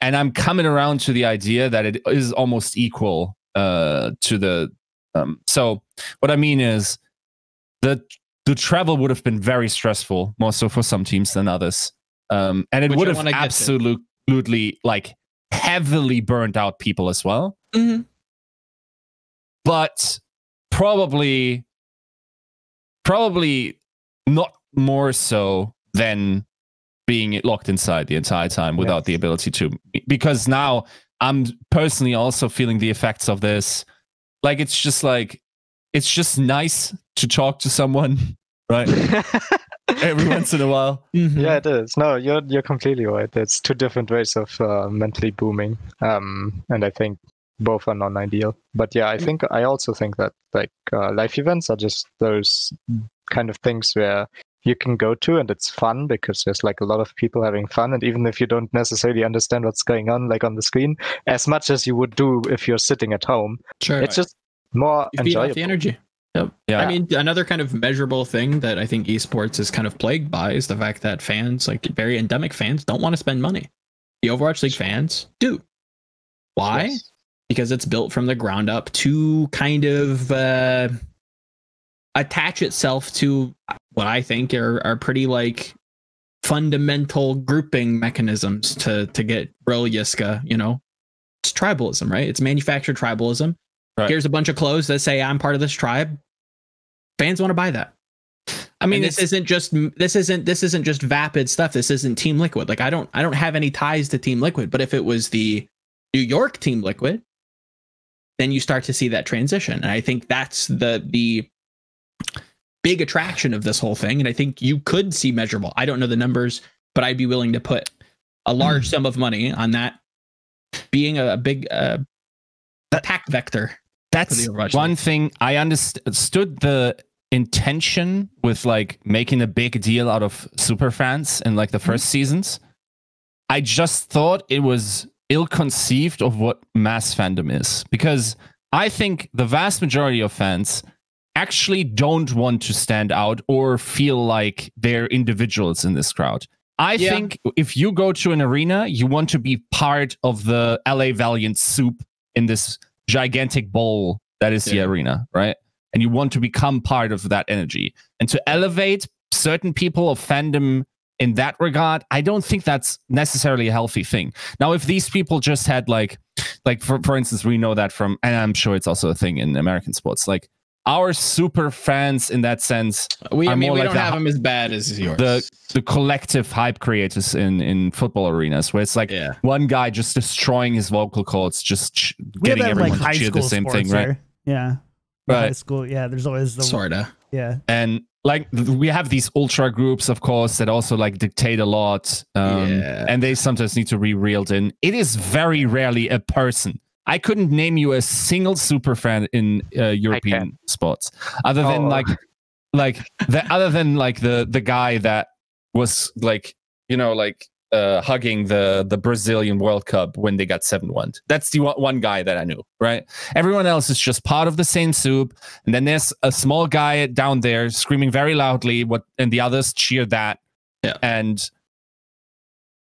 and I'm coming around to the idea that it is almost equal uh, to the. Um, so what I mean is the the travel would have been very stressful, more so for some teams than others, um, and it Which would have wanna get to. absolutely like heavily burned out people as well Mhm. but probably probably not more so than being locked inside the entire time without Yes. the ability to because now i'm personally also feeling the effects of this like it's just like it's just nice to talk to someone right every once in a while Mhm. Yeah, it is. No, you're you're completely right. It's two different ways of uh, mentally booming, um, and I think both are non-ideal. But yeah, I think I also think that like uh, live events are just those kind of things where you can go to and it's fun because there's like a lot of people having fun, and even if you don't necessarily understand what's going on like on the screen, as much as you would do if you're sitting at home, Sure. it's just more you feed off enjoyable. the energy. Yep. Yeah. I mean, another kind of measurable thing that I think esports is kind of plagued by is the fact that fans, like very endemic fans, don't want to spend money. The Overwatch League fans do. Why? Yes. Because it's built from the ground up to kind of uh, attach itself to what I think are, are pretty like fundamental grouping mechanisms to to get real Yiska, you know. It's tribalism, right? It's manufactured tribalism. Right. Here's a bunch of clothes that say I'm part of this tribe. Fans want to buy that. i mean this isn't just this isn't this isn't just vapid stuff. This isn't Team Liquid. Like I don't I don't have any ties to Team Liquid, but if it was the New York Team Liquid, then you start to see that transition. And I think that's the the big attraction of this whole thing. And I think you could see measurable. I don't know the numbers, but I'd be willing to put a large sum of money on that being a, a big uh, attack vector. that's one League. thing I understood the intention with like making a big deal out of super fans in like the 1st seasons. I just thought it was ill conceived of what mass fandom is because I think the vast majority of fans actually don't want to stand out or feel like they're individuals in this crowd. I Yeah. think if you go to an arena, you want to be part of the LA Valiant soup in this gigantic bowl that is the arena, right? And you want to become part of that energy. And to elevate certain people of fandom in that regard, I don't think that's necessarily a healthy thing. Now, if these people just had like, like for, for instance, we know that from, and I'm sure it's also a thing in American sports, like our super fans in that sense We, I are mean, more we like don't the have them as bad as yours. the the collective hype creators in in football arenas where it's like yeah. one guy just destroying his vocal cords just ch- We getting everyone like to high cheer school the same sports thing right. Yeah. The High school. Yeah. There's always the Sorta. yeah. and like we have these ultra groups of course that also like dictate a lot um Yeah. and they sometimes need to be reeled in it is very rarely a person i couldn't name you a single super fan in uh, european sports other than Oh. like like the other than like the the guy that was like you know like uh hugging the the brazilian world cup when they got 7-1 that's the one one guy that i knew right everyone else is just part of the same soup and then there's a small guy down there screaming very loudly what and the others cheer that Yeah. and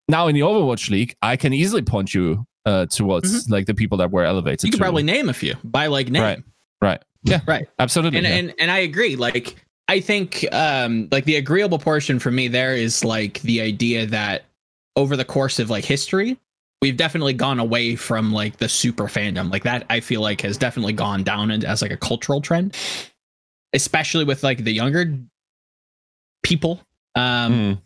now in the overwatch league i can easily point you uh towards like the people that were elevated Mm-hmm. You could probably name a few by like name. Right. right yeah Right. absolutely and yeah. and and I agree. Like I think um like the agreeable portion for me there is like the idea that over the course of like history, we've definitely gone away from like the super fandom. Like that I feel like has definitely gone down and as like a cultural trend. Especially with like the younger people. Um Mm,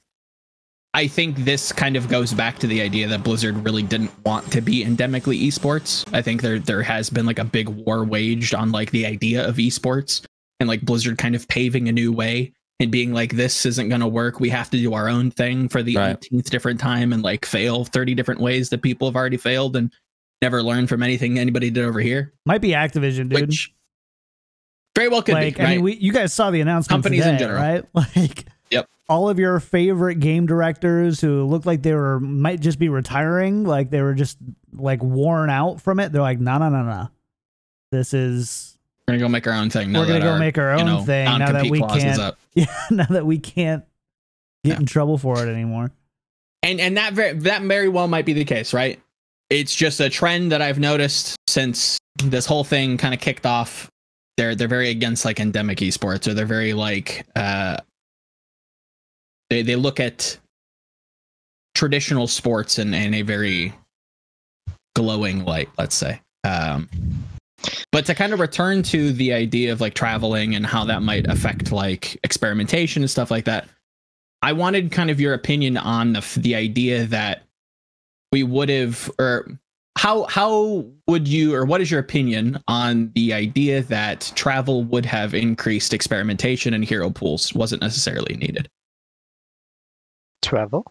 I think this kind of goes back to the idea that Blizzard really didn't want to be endemically esports. I think there there has been like a big war waged on like the idea of esports and like Blizzard kind of paving a new way and being like this isn't going to work. We have to do our own thing for the Right. 18th different time and like fail 30 different ways that people have already failed and never learned from anything anybody did over here, Might be Activision, dude. which very well could like be, right? I mean, we you guys saw the announcement Companies in today, general. right? Like, Yep. All of your favorite game directors who looked like they were might just be retiring, like they were just like worn out from it. They're like, no, no, no, no. This is We're to go make our own thing. now we're gonna go our, make our you own know, thing now that we can't. Yeah, now that we can't get Yeah. in trouble for it anymore. and and that very that very well might be the case right it's just a trend that i've noticed since this whole thing kind of kicked off they're they're very against like endemic esports or they're very like uh they they look at traditional sports in, in a very glowing light let's say um but to kind of return to the idea of like traveling and how that might affect like experimentation and stuff like that I wanted kind of your opinion on the the idea that we would have or how how would you or what is your opinion on the idea that travel would have increased experimentation and hero pools wasn't necessarily needed? Travel.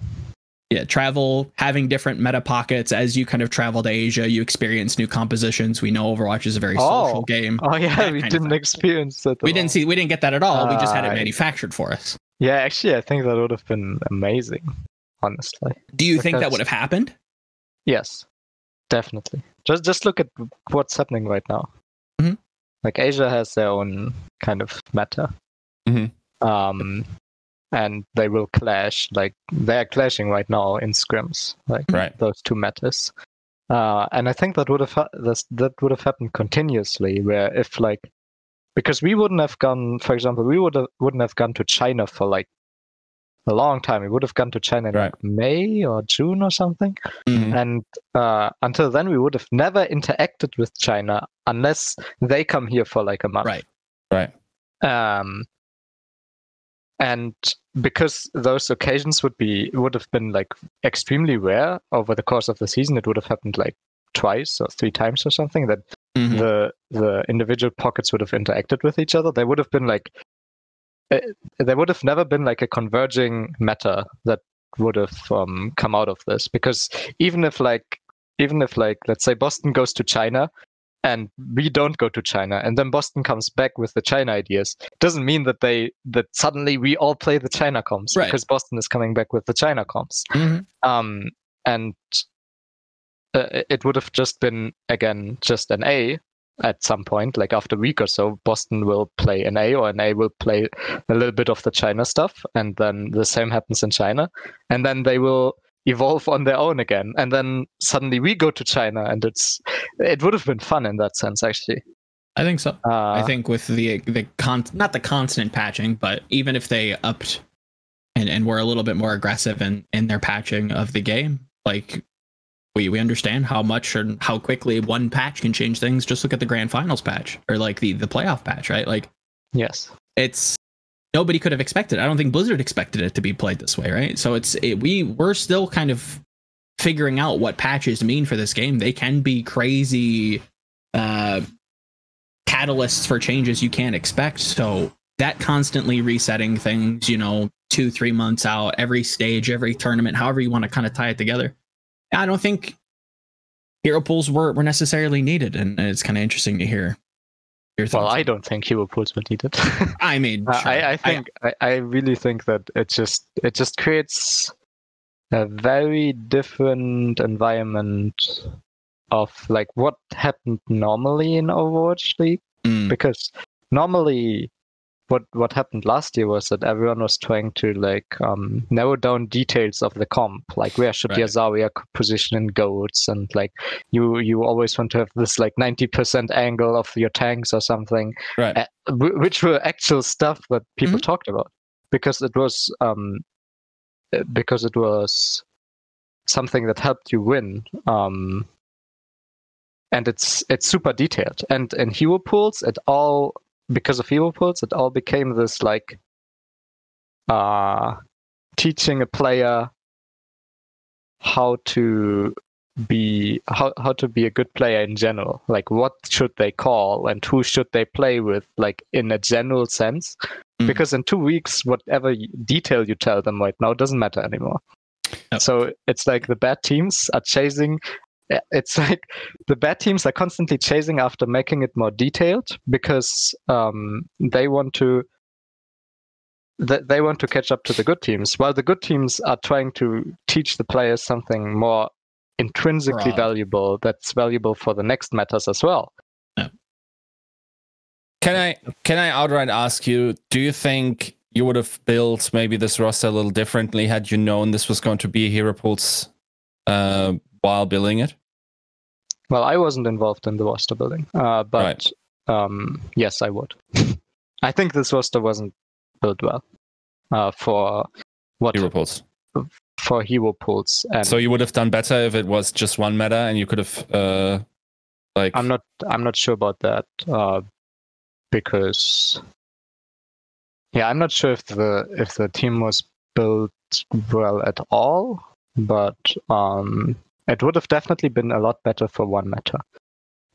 Yeah, travel, having different meta pockets as you kind of travel to Asia, you experience new compositions. We know Overwatch is a very Oh. social game. Oh yeah, we didn't experience that. We at didn't see we didn't get that at all. we just had it Uh, manufactured for us. Yeah, actually, I think that would have been amazing. Honestly, Do you think that would have happened? yes, definitely. Just just look at what's happening right now. Mhm. Like Asia has their own kind of meta. Mhm. Um, and they will clash. Like they're clashing right now in scrims. Like right those two metas. Uh, and I think that would have ha- this, that would have happened continuously. Where if like, because we wouldn't have gone, for example, we would have, wouldn't have gone to China for like a long time. We would have gone to China in Right. like May or June or something. Mhm. And uh, until then, we would have never interacted with China unless they come here for like a month. Right. right Um, and because those occasions would be would have been like extremely rare over the course of the season, it would have happened like twice or three times or something. That Mhm. the the individual pockets would have interacted with each other. There would have been like uh, there would have never been like a converging meta that would have um, come out of this because even if like even if like let's say Boston goes to China and we don't go to China. And then Boston comes back with the China ideas. Doesn't mean that they that suddenly we all play the China comps Right. because Boston is coming back with the China comps. Mhm. um and uh, it would have just been again just an A at some point like after a week or so Boston will play an A or an A will play a little bit of the China stuff. And then the same happens in China. And then they will evolve on their own again and then suddenly we go to China and it's it would have been fun in that sense actually I think so. uh, I think with the the con not the constant patching, but even if they upped and, and were a little bit more aggressive in, in their patching of the game, like we we understand how much and how quickly one patch can change things. Just look at the grand finals patch or like the the playoff patch, right? Like Yes. it's nobody could have expected. I don't think Blizzard expected it to be played this way, right? So it's it, we we're still kind of figuring out what patches mean for this game. They can be crazy uh catalysts for changes you can't expect. So that constantly resetting things, you know, 2 3 months out, every stage, every tournament, however you want to kind of tie it together. I don't think hero pools were were necessarily needed and it's kind of interesting to hear your thoughts. Well, I don't think hero pools were needed. I mean, Uh, sure. I, I think I, I really think that it just it just creates a very different environment of like what happened normally in Overwatch League Mm, because normally what what happened last year was that everyone was trying to like um, narrow down details of the comp like where should Right. your Zarya position in goats and like you you always want to have this like 90% angle of your tanks or something Right. uh, which were actual stuff that people Mhm. talked about because it was um uh, because it was something that helped you win um and it's it's super detailed and in hero pools it all because of pools it all became this like uh teaching a player how to be how, how to be a good player in general. Like what should they call and who should they play with like in a general sense? Mhm. because in two weeks whatever detail you tell them right now doesn't matter anymore. So it's like the bad teams are chasing it's like the bad teams are constantly chasing after making it more detailed because um, they want to th- they want to catch up to the good teams while the good teams are trying to teach the players something more intrinsically Broad. valuable that's valuable for the next metas as well Can I can I outright ask you? Do you think you would have built maybe this roster a little differently had you known this was going to be Hero Pools uh, while building it? well i wasn't involved in the roster building uh, but um, yes i would i think this roster wasn't built well uh, for what Hero Pools. for hero pools So you would have done better if it was just one meta and you could have uh, like I'm not I'm not sure about that uh, because yeah, I'm not sure if the if the team was built well at all, but um, it would have definitely been a lot better for one meta.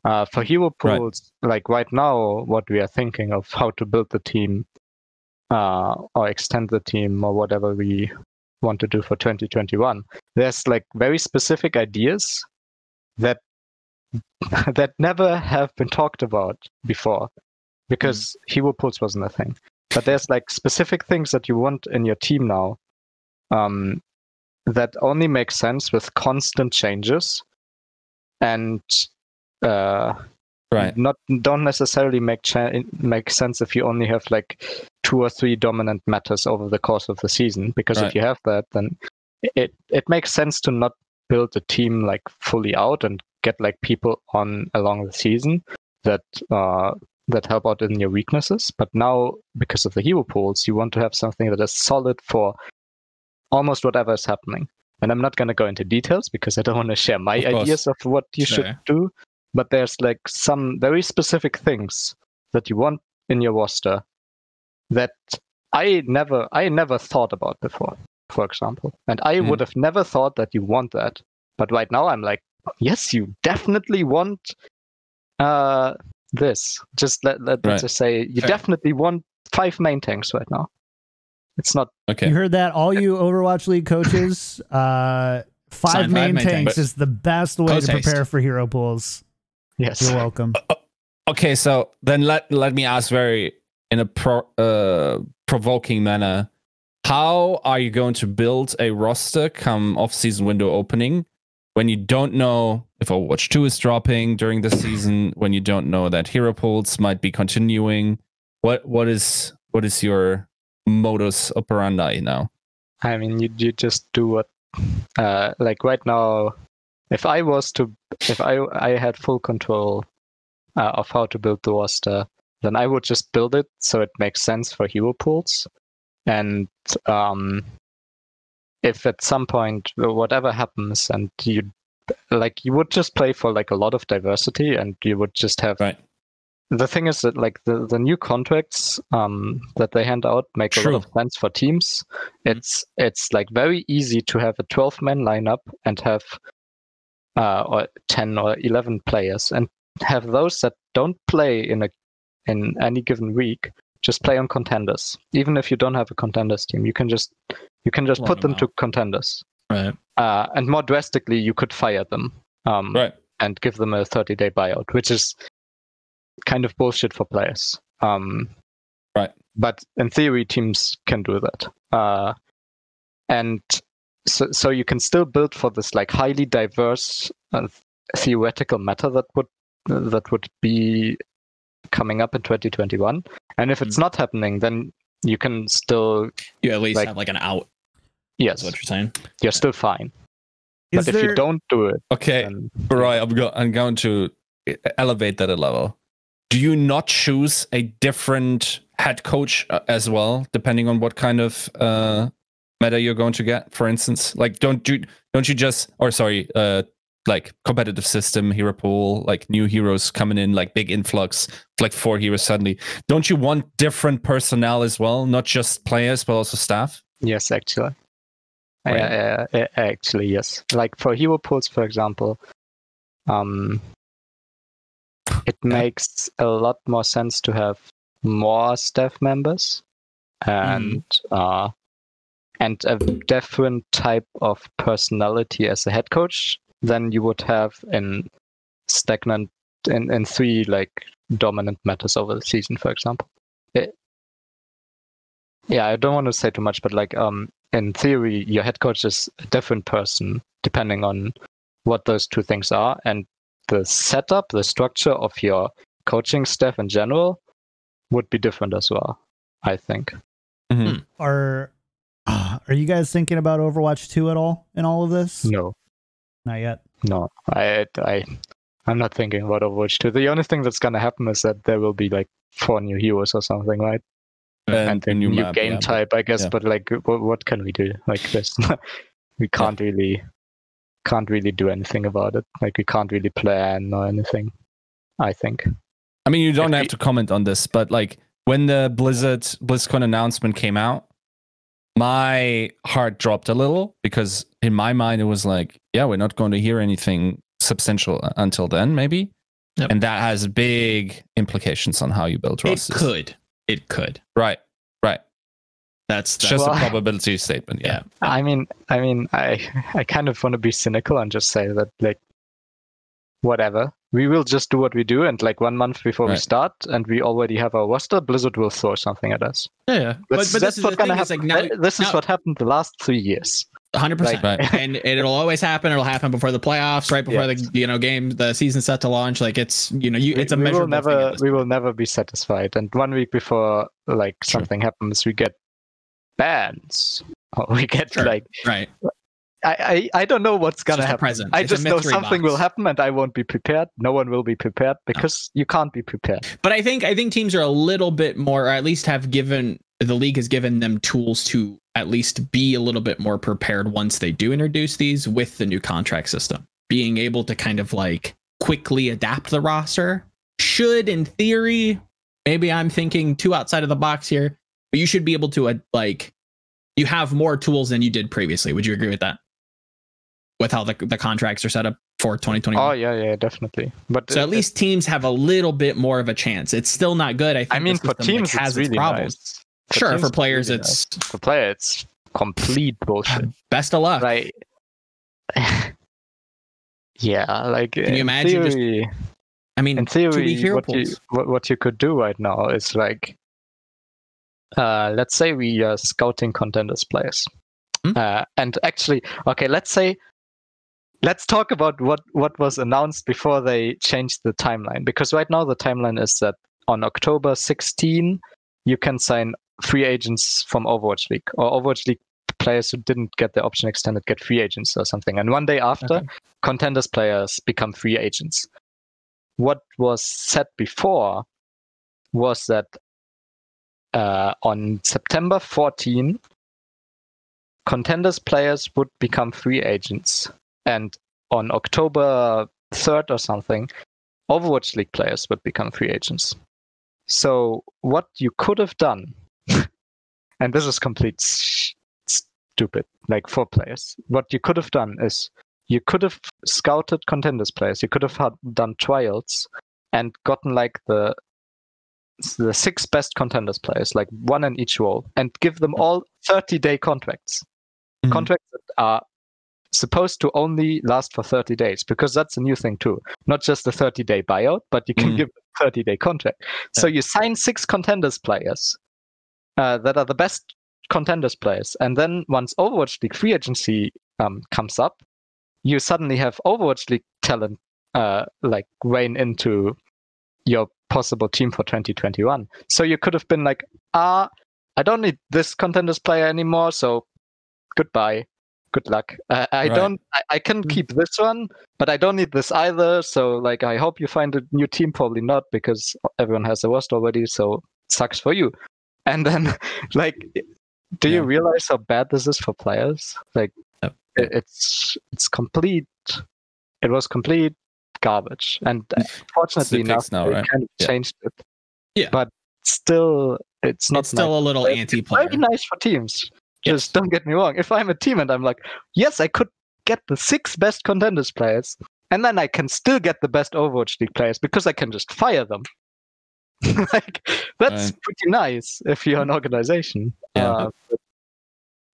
Uh, for hero Right. pools, like right now, what we are thinking of how to build the team, uh, or extend the team, or whatever we want to do for 2021, there's like very specific ideas that that never have been talked about before because hero pools wasn't a thing. But there's like specific things that you want in your team now um, that only makes sense with constant changes and uh, right. not don't necessarily make cha- make sense if you only have like two or three dominant metas over the course of the season because Right. if you have that then it it makes sense to not build a team like fully out and get like people on along the season that uh that help out in your weaknesses but now because of the hero pools you want to have something that is solid for almost whatever is happening and i'm not going to go into details because i don't want to share my Of ideas of what you should do but there's like some very specific things that you want in your roster that I never I never thought about before, for example. And I Mhm. would have never thought that you want that. But right now I'm like, yes, you definitely want uh this. Just let let Right. us just say you Fair. definitely want five main tanks right now. It's not Okay. You heard that, all you Overwatch League coaches. Uh, five Sign five main main tanks tanks. is the best way Post to haste. prepare for hero pools. yes. You're welcome. Okay, so then let let me ask very in a pro, uh, provoking manner. How are you going to build a roster come off season window opening when you don't know if Overwatch 2 is dropping during the season, when you don't know that Hero pools might be continuing? What what is what is your modus operandi now? I mean, you you just do what, uh, like right now, if I was to, if I I had full control uh, of how to build the roster, then I would just build it so it makes sense for hero pools, and um, if at some point whatever happens and you like you would just play for like a lot of diversity, and you would just have. Right. The thing is that like the, the new contracts um, that they hand out make a lot of sense for teams. It's it's like very easy to have a 12 man lineup and have uh, or 10 or 11 players and have those that don't play in a in any given week just play on contenders. Even if you don't have a contenders team, you can just you can just put them to contenders. Right. Uh, and more drastically, you could fire them um, Right. and give them a 30 day buyout, which is kind of bullshit for players. Um, Right. But in theory, teams can do that. Uh, and so, so you can still build for this like highly diverse uh, theoretical meta that would that would be coming up in 2021. And if it's not happening, then you can still You at least Like- have like an out. yes, Is what you're saying. you're still fine. Is but if you don't do it, Okay, then Right, I'm, go- I'm going to elevate that a level. Do you not choose a different head coach uh, as well, depending on what kind of uh, meta you're going to get? For instance, like don't you don't you just or sorry, uh, like competitive system, hero pool, like new heroes coming in, like big influx, like four heroes suddenly. Don't you want different personnel as well, not just players but also staff? Yes, actually. Right. Uh, uh, actually, yes. Like for hero pools, for example, um, it makes a lot more sense to have more staff members and uh, and a different type of personality as a head coach than you would have in stagnant in, in three like dominant metas over the season, for example. It- yeah, I don't want to say too much, but like um in theory, your head coach is a different person depending on what those two things are, and the setup, the structure of your coaching staff in general would be different as well. I think. Mhm. are are you guys thinking about Overwatch 2 at all in all of this? No, Not yet. no, I, I, I'm not thinking about Overwatch 2. The only thing that's gonna happen is that there will be like four new heroes or something, right? And a a new, map, game yeah, but- type, I guess. yeah. But like, what, what can we do? Like this, we can't really, can't really do anything about it. Like we can't really plan or anything. I think. I mean, you don't If have we- to comment on this, but like when the Blizzard BlizzCon announcement came out, my heart dropped a little because in my mind it was like, yeah, we're not going to hear anything substantial until then, maybe, Yep. and that has big implications on how you build It could. It could. right, right. That's, that's just Well, a probability statement. Yeah, yeah. I mean, I mean, I, I kind of want to be cynical and just say that like, whatever. We will just do what we do, and like one month before we start, and we already have our roster. Blizzard will throw something at us. Yeah, yeah. But, That's, but that's what's gonna thing. It's happen. like now, Uh, this is now- what happened the last three years. hundred percent, Right. and it'll always happen. It'll happen before the playoffs, right before Yes. the you know game, the season set to launch. Like it's you know you it's a we, we will measurable thing never we will never be satisfied and one week before like Sure. something happens we get bans or we get Sure. like Right. I, I i don't know what's gonna happen. i It's just know something will happen and i won't be prepared. No one will be prepared oh. because you can't be prepared. But I think I think teams are a little bit more, or at least have given the league has given them tools to at least be a little bit more prepared once they do introduce these with the new contract system. Being able to kind of like quickly adapt the roster should, in theory, maybe I'm thinking too outside of the box here, but you should be able to uh, like you have more tools than you did previously. Would you agree with that? With how the the contracts are set up for 2021. oh yeah yeah definitely but So it- at least teams have a little bit more of a chance. It's still not good. I think. i mean for system, like, teams has it's really problems. nice Sure, for players, really it's nice. for players it's complete bullshit best of luck. like yeah like Can you in imagine just I mean, in theory, what you, what, what you could do right now is like, uh, let's say we are scouting contenders players, Hmm? uh, and actually, okay, let's say, let's talk about what what was announced before they changed the timeline, because right now the timeline is that on October 16 you can sign free agents from Overwatch League or Overwatch League players who didn't get the option extended get free agents or something, and one day after Okay. contenders players become free agents. What was said before was that uh, on September 14, contenders players would become free agents, and on October 3rd or something, Overwatch League players would become free agents. So what you could have done, and this is complete s- stupid, like for players, what you could have done is you could have scouted contenders players. You could have had, done trials and gotten like the the six best contenders players, like one in each role, and give them all 30 day contracts. Mhm. Contracts that are supposed to only last for 30 days because that's a new thing too. Not just a 30 day buyout, but you can Mhm. give them 30 day contract. So you sign six contenders players uh, that are the best contenders players. And then once Overwatch League free agency um, comes up, you suddenly have Overwatch League talent uh, like rain into your possible team for 2021. So you could have been like, ah, I don't need this contenders player anymore. So goodbye. Good luck. Uh, I Right. don't. I, I can Mm. keep this one, but I don't need this either. So like, I hope you find a new team. Probably not because everyone has the worst already. So sucks for you. And then, like, do you realize how bad this is for players? Like, it- it's it's complete. It was complete garbage. And fortunately enough, fixed now, they right? kind of Yeah. changed it. Yeah. But still, it's not it's still nice. a little anti-player. very nice for teams. Yes. Just don't get me wrong. If I'm a team and I'm like, yes, I could get the six best contenders players, and then I can still get the best Overwatch League players because I can just fire them. like that's Right. pretty nice if you're an organization. Yeah. Uh,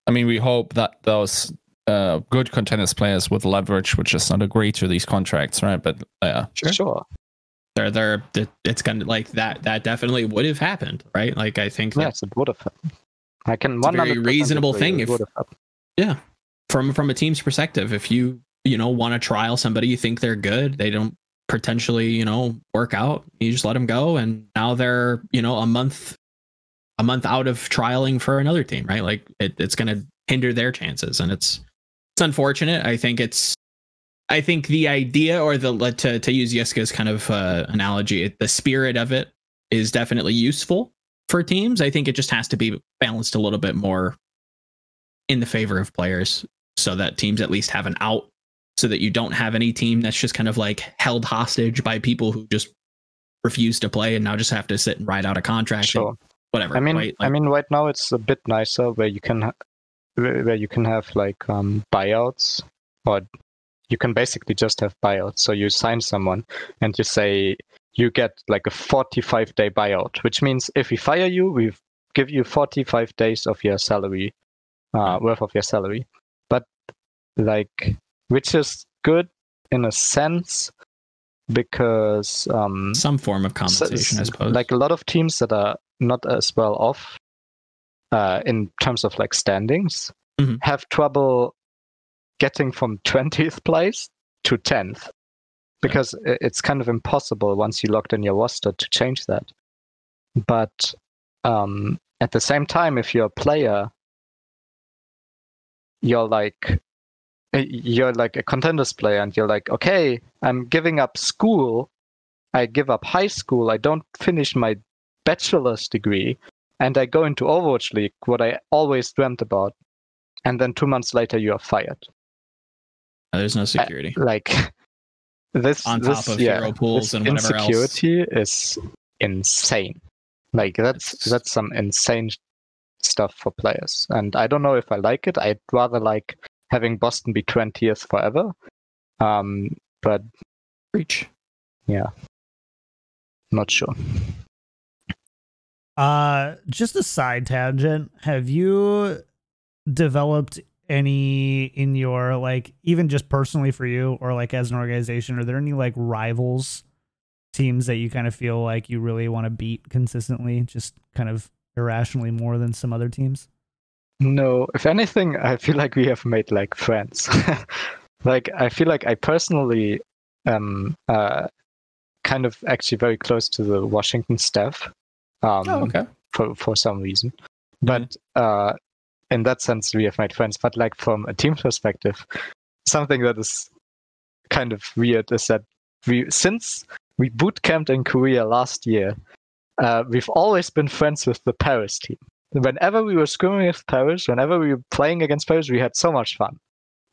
I mean, we hope that those uh, good contenders players with leverage would just not agree to these contracts, right? But yeah, Sure. sure. they're they're it's gonna like that that definitely would have happened right like i think that Yes, it would have happened. I can one very reasonable thing it if- would have happened. from from a team's perspective if you you know want to trial somebody you think they're good they don't potentially you know work out you just let them go and now they're you know a month a month out of trialing for another team right like it, it's going to hinder their chances and it's it's unfortunate i think it's i think the idea or the like, to, to use Yiska's kind of uh, analogy the spirit of it is definitely useful for teams i think it just has to be balanced a little bit more in the favor of players so that teams at least have an out so that you don't have any team that's just kind of like held hostage by people who just refuse to play and now just have to sit and ride out a contract Sure. whatever I mean, right? I mean, right now it's a bit nicer where you can, where you can have like um, buyouts, or you can basically just have buyouts. So you sign someone, and you say you get like a 45 day buyout, which means if we fire you, we give you 45 days of your salary, uh, worth of your salary. But like, which is good in a sense because um, some form of compensation i suppose Like a lot of teams that are not as well off uh, in terms of like standings Mhm. have trouble getting from 20th place to 10th because i- it's kind of impossible once you locked in your roster to change that. But um, at the same time, if you're a player, you're like you're like a contenders player and you're like okay i'm giving up school i give up high school i don't finish my bachelor's degree and i go into overwatch league what i always dreamt about and then two months later you are fired. There's no security. like this on this, top of yeah, hero pools this and whatever else. insecurity is insane. Like that's It's- that's some insane stuff for players. And i don't know if i like it. I'd rather like having boston be 20th forever. Um but reach Yeah. not sure Uh, just a side tangent. Have you developed any in your like even just personally for you or like as an organization? Are there any like rivals teams that you kind of feel like you really want to beat consistently, just kind of irrationally more than some other teams? No, if anything, I feel like we have made like friends. like I feel like I personally am uh, kind of actually very close to the Washington staff. Um, oh okay for for some reason. But uh, in that sense, we have made friends. But like from a team perspective, something that is kind of weird is that we since we boot camped in Korea last year, uh, we've always been friends with the Paris team. Whenever we were scrimming with Paris, whenever we were playing against Paris, we had so much fun.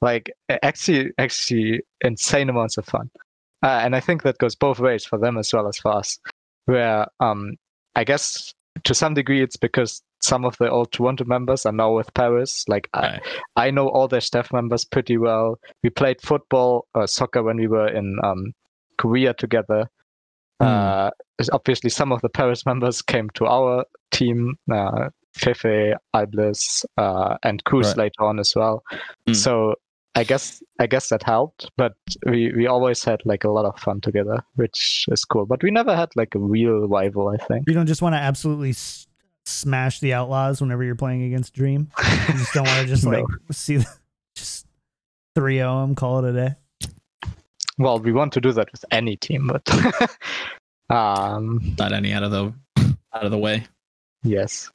like actually actually insane amounts of fun uh, and i think that goes both ways for them as well as for us where um i guess to some degree it's because some of the old toronto members are now with paris like Right. I, I know all their staff members pretty well we played football or soccer when we were in um korea together Hmm. uh obviously some of the paris members came to our team uh Fefe, Iblis, uh, and Kuz Right. later on as well. Mm. So I guess I guess that helped, but we we always had like a lot of fun together, which is cool. But we never had like a real rival, I think. You don't just want to absolutely s- smash the Outlaws whenever you're playing against Dream. You just don't want to just No. like see just 3 0 them, call it a day. well, we want to do that with any team, but um, Not any out of the out of the way. yes.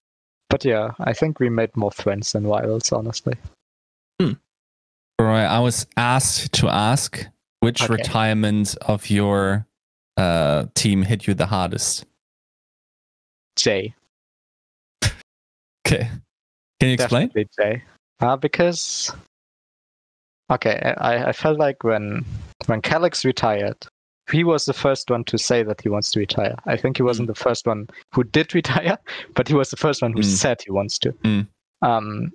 But yeah, I think we made more friends than rivals, honestly. Right. I was asked to ask which Okay. retirement of your uh, team hit you the hardest. Jay, Okay. Can you explain? Definitely Jay. Uh, because okay, I, I felt like when when Calix retired, he was the first one to say that he wants to retire. I think he wasn't the first one who did retire, but he was the first one who Mm. said he wants to. Mm. Um,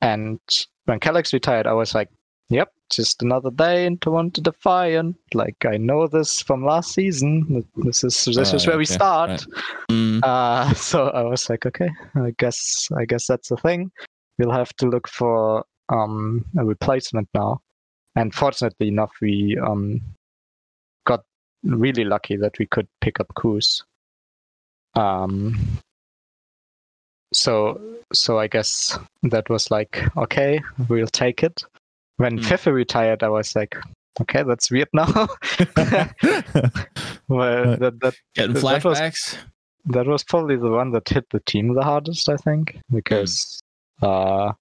and when Calix retired, I was like, "Yep, just another day in Toronto Defiant. Like I know this from last season. This is this is Oh, where we start." right. Mm, Uh, so I was like, okay, I guess I guess that's the thing. We'll have to look for um, a replacement now. And fortunately enough, we um, got really lucky that we could pick up Kuz. Um, so so I guess that was like, okay, we'll take it. When Hmm. Fefe retired, I was like, okay, that's weird now. well, that, that getting that was- flashbacks. that was probably the one that hit the team the hardest, I think, because uh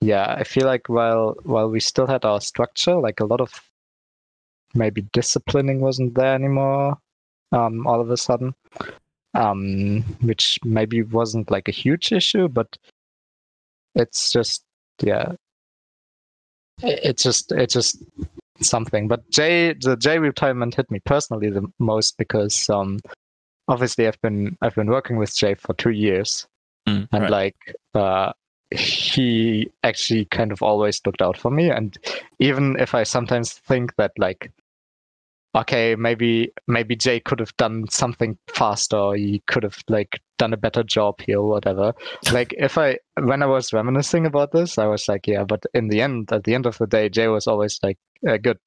yeah, I feel like while while we still had our structure, like a lot of maybe disciplining wasn't there anymore, um, all of a sudden. Um, which maybe wasn't like a huge issue, but it's just yeah. It's just it's just something. But J the J retirement hit me personally the most because um obviously I've been I've been working with Jay for two years, Mm, and right. like uh, he actually kind of always looked out for me. And even if I sometimes think that like, okay, maybe maybe Jay could have done something faster, or he could have like done a better job here, or whatever. like if I when I was reminiscing about this, I was like, yeah, but in the end, at the end of the day, Jay was always like a good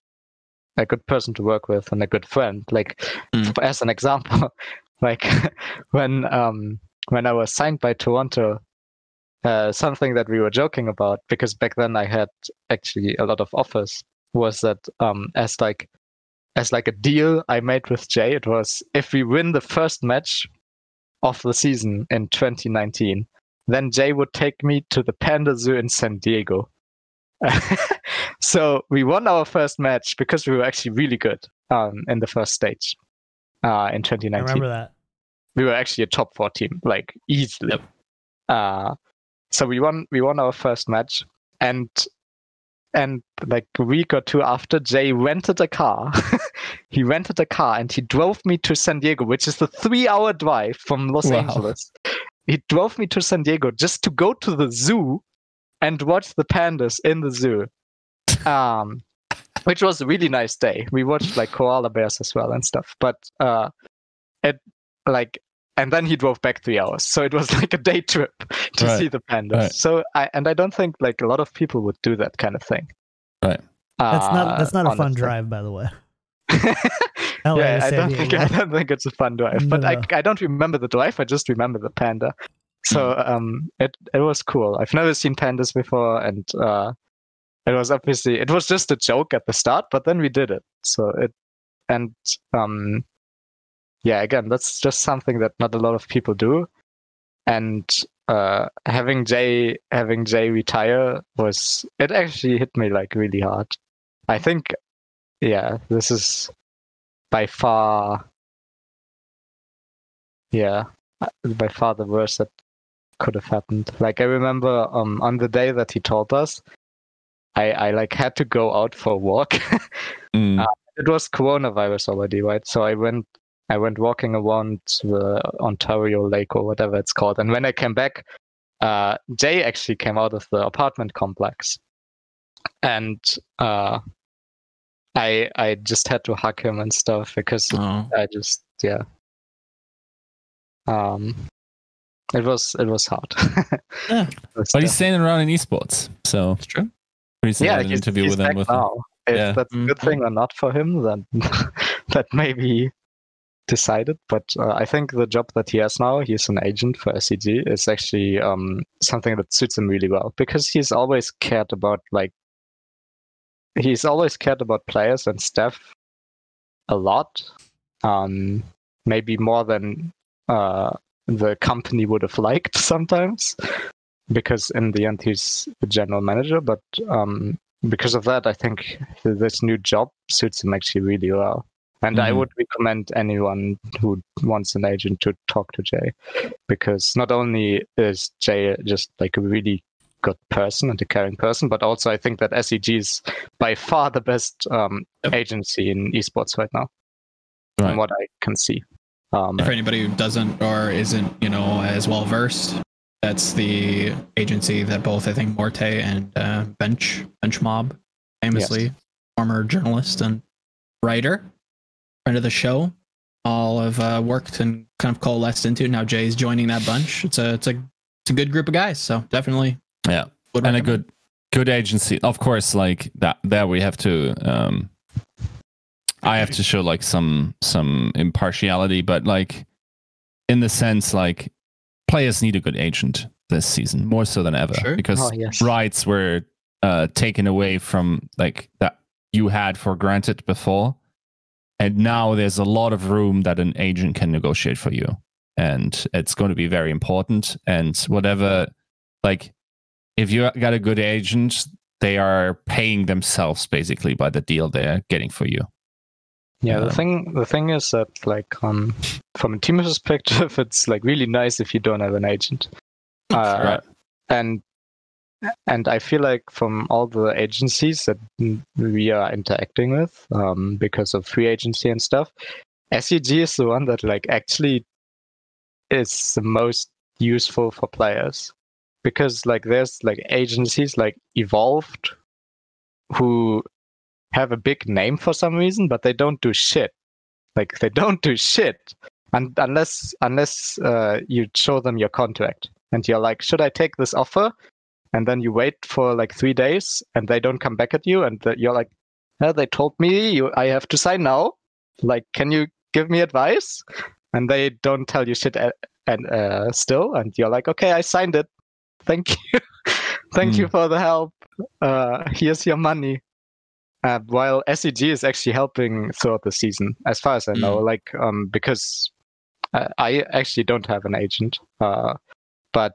a good person to work with and a good friend. Like Mm. as an example, like when um when I was signed by Toronto, uh, something that we were joking about because back then I had actually a lot of offers was that um as like as like a deal I made with Jay, it was if we win the first match of the season in 2019, then Jay would take me to the Panda Zoo in San Diego. so we won our first match because we were actually really good um, in the first stage uh, in I 2019 remember that. we were actually a top four team, like easily. Yep. Uh, so we won we won our first match and and like a week or two after Jay rented a car. he rented a car and he drove me to San Diego, which is the three hour drive from Los Wow. Angeles. He drove me to San Diego just to go to the zoo and watch the pandas in the zoo. Um which was a really nice day. We watched like koala bears as well and stuff. But uh it like and then he drove back three hours. So it was like a day trip to Right. see the pandas. Right. So I and I don't think like a lot of people would do that kind of thing. Right. That's not that's not a fun drive, by the way. Yeah, I don't think I don't think it's a fun drive. But No. I I don't remember the drive. I just remember the panda. So Hmm. um, it it was cool. I've never seen pandas before, and uh, it was obviously it was just a joke at the start, but then we did it. So it and um, yeah, again, that's just something that not a lot of people do, and uh, having Jay having Jay retire was it actually hit me like really hard. I think, yeah, this is by far, yeah, uh, by far the worst that could have happened. Like I remember um, on the day that he told us, I I like had to go out for a walk. Mm. Uh, it was coronavirus already, right? So I went I went walking around the Ontario Lake or whatever it's called, and when I came back, uh, Jay actually came out of the apartment complex, and uh, I I just had to hug him and stuff because Oh, I just yeah. Um, it was it was hard. Yeah. Was but he's tough. staying around in esports, so it's true. pretty soon yeah, an he's, interview he's with them back with now. If Yeah. that's a good Mhm. thing or not for him, then that may be decided. But uh, I think the job that he has now, he's an agent for SEG, is actually um, something that suits him really well because he's always cared about like he's always cared about players and staff a lot, um, maybe more than uh, the company would have liked sometimes. Because in the end, he's the general manager, but um, because of that, I think this new job suits him actually really well. And I Mhm. would recommend anyone who wants an agent to talk to Jay, because not only is Jay just like a really good person and a caring person, but also I think that SEG is by far the best um, agency in esports right now, Right. from what I can see. Um, For anybody who doesn't or isn't, you know, as well versed, that's the agency that both I think Morte and uh, Bench Bench Mob, famously former journalist and writer, friend of the show, all have uh, worked and kind of coalesced into. Now Jay's joining that bunch. It's a it's a it's a good group of guys. So definitely, Yeah. would and a good good agency of course like that there we have to um i have to show like some some impartiality but like in the sense like players need a good agent this season more so than ever Sure. because Oh, yes. rights were uh taken away from like that you had for granted before and now there's a lot of room that an agent can negotiate for you and it's going to be very important and whatever like if you got a good agent they are paying themselves basically by the deal they're getting for you Yeah, the Um, thing the thing is that like um from a team perspective, it's like really nice if you don't have an agent. Uh, Right. And and I feel like from all the agencies that we are interacting with, um, because of free agency and stuff, SEG is the one that like actually is the most useful for players. Because like there's like agencies like Evolved who have a big name for some reason, but they don't do shit. Like they don't do shit, and unless unless uh, you show them your contract, and you're like, should I take this offer? And then you wait for like three days, and they don't come back at you, and the, you're like, "Yeah, they told me you I have to sign now. Like, can you give me advice? And they don't tell you shit, a- and uh, still, and you're like, okay, I signed it. Thank you, thank you for the help. Uh, here's your money. Uh, while SEG is actually helping throughout the season, as far as I know, like um, because uh, I actually don't have an agent, uh, but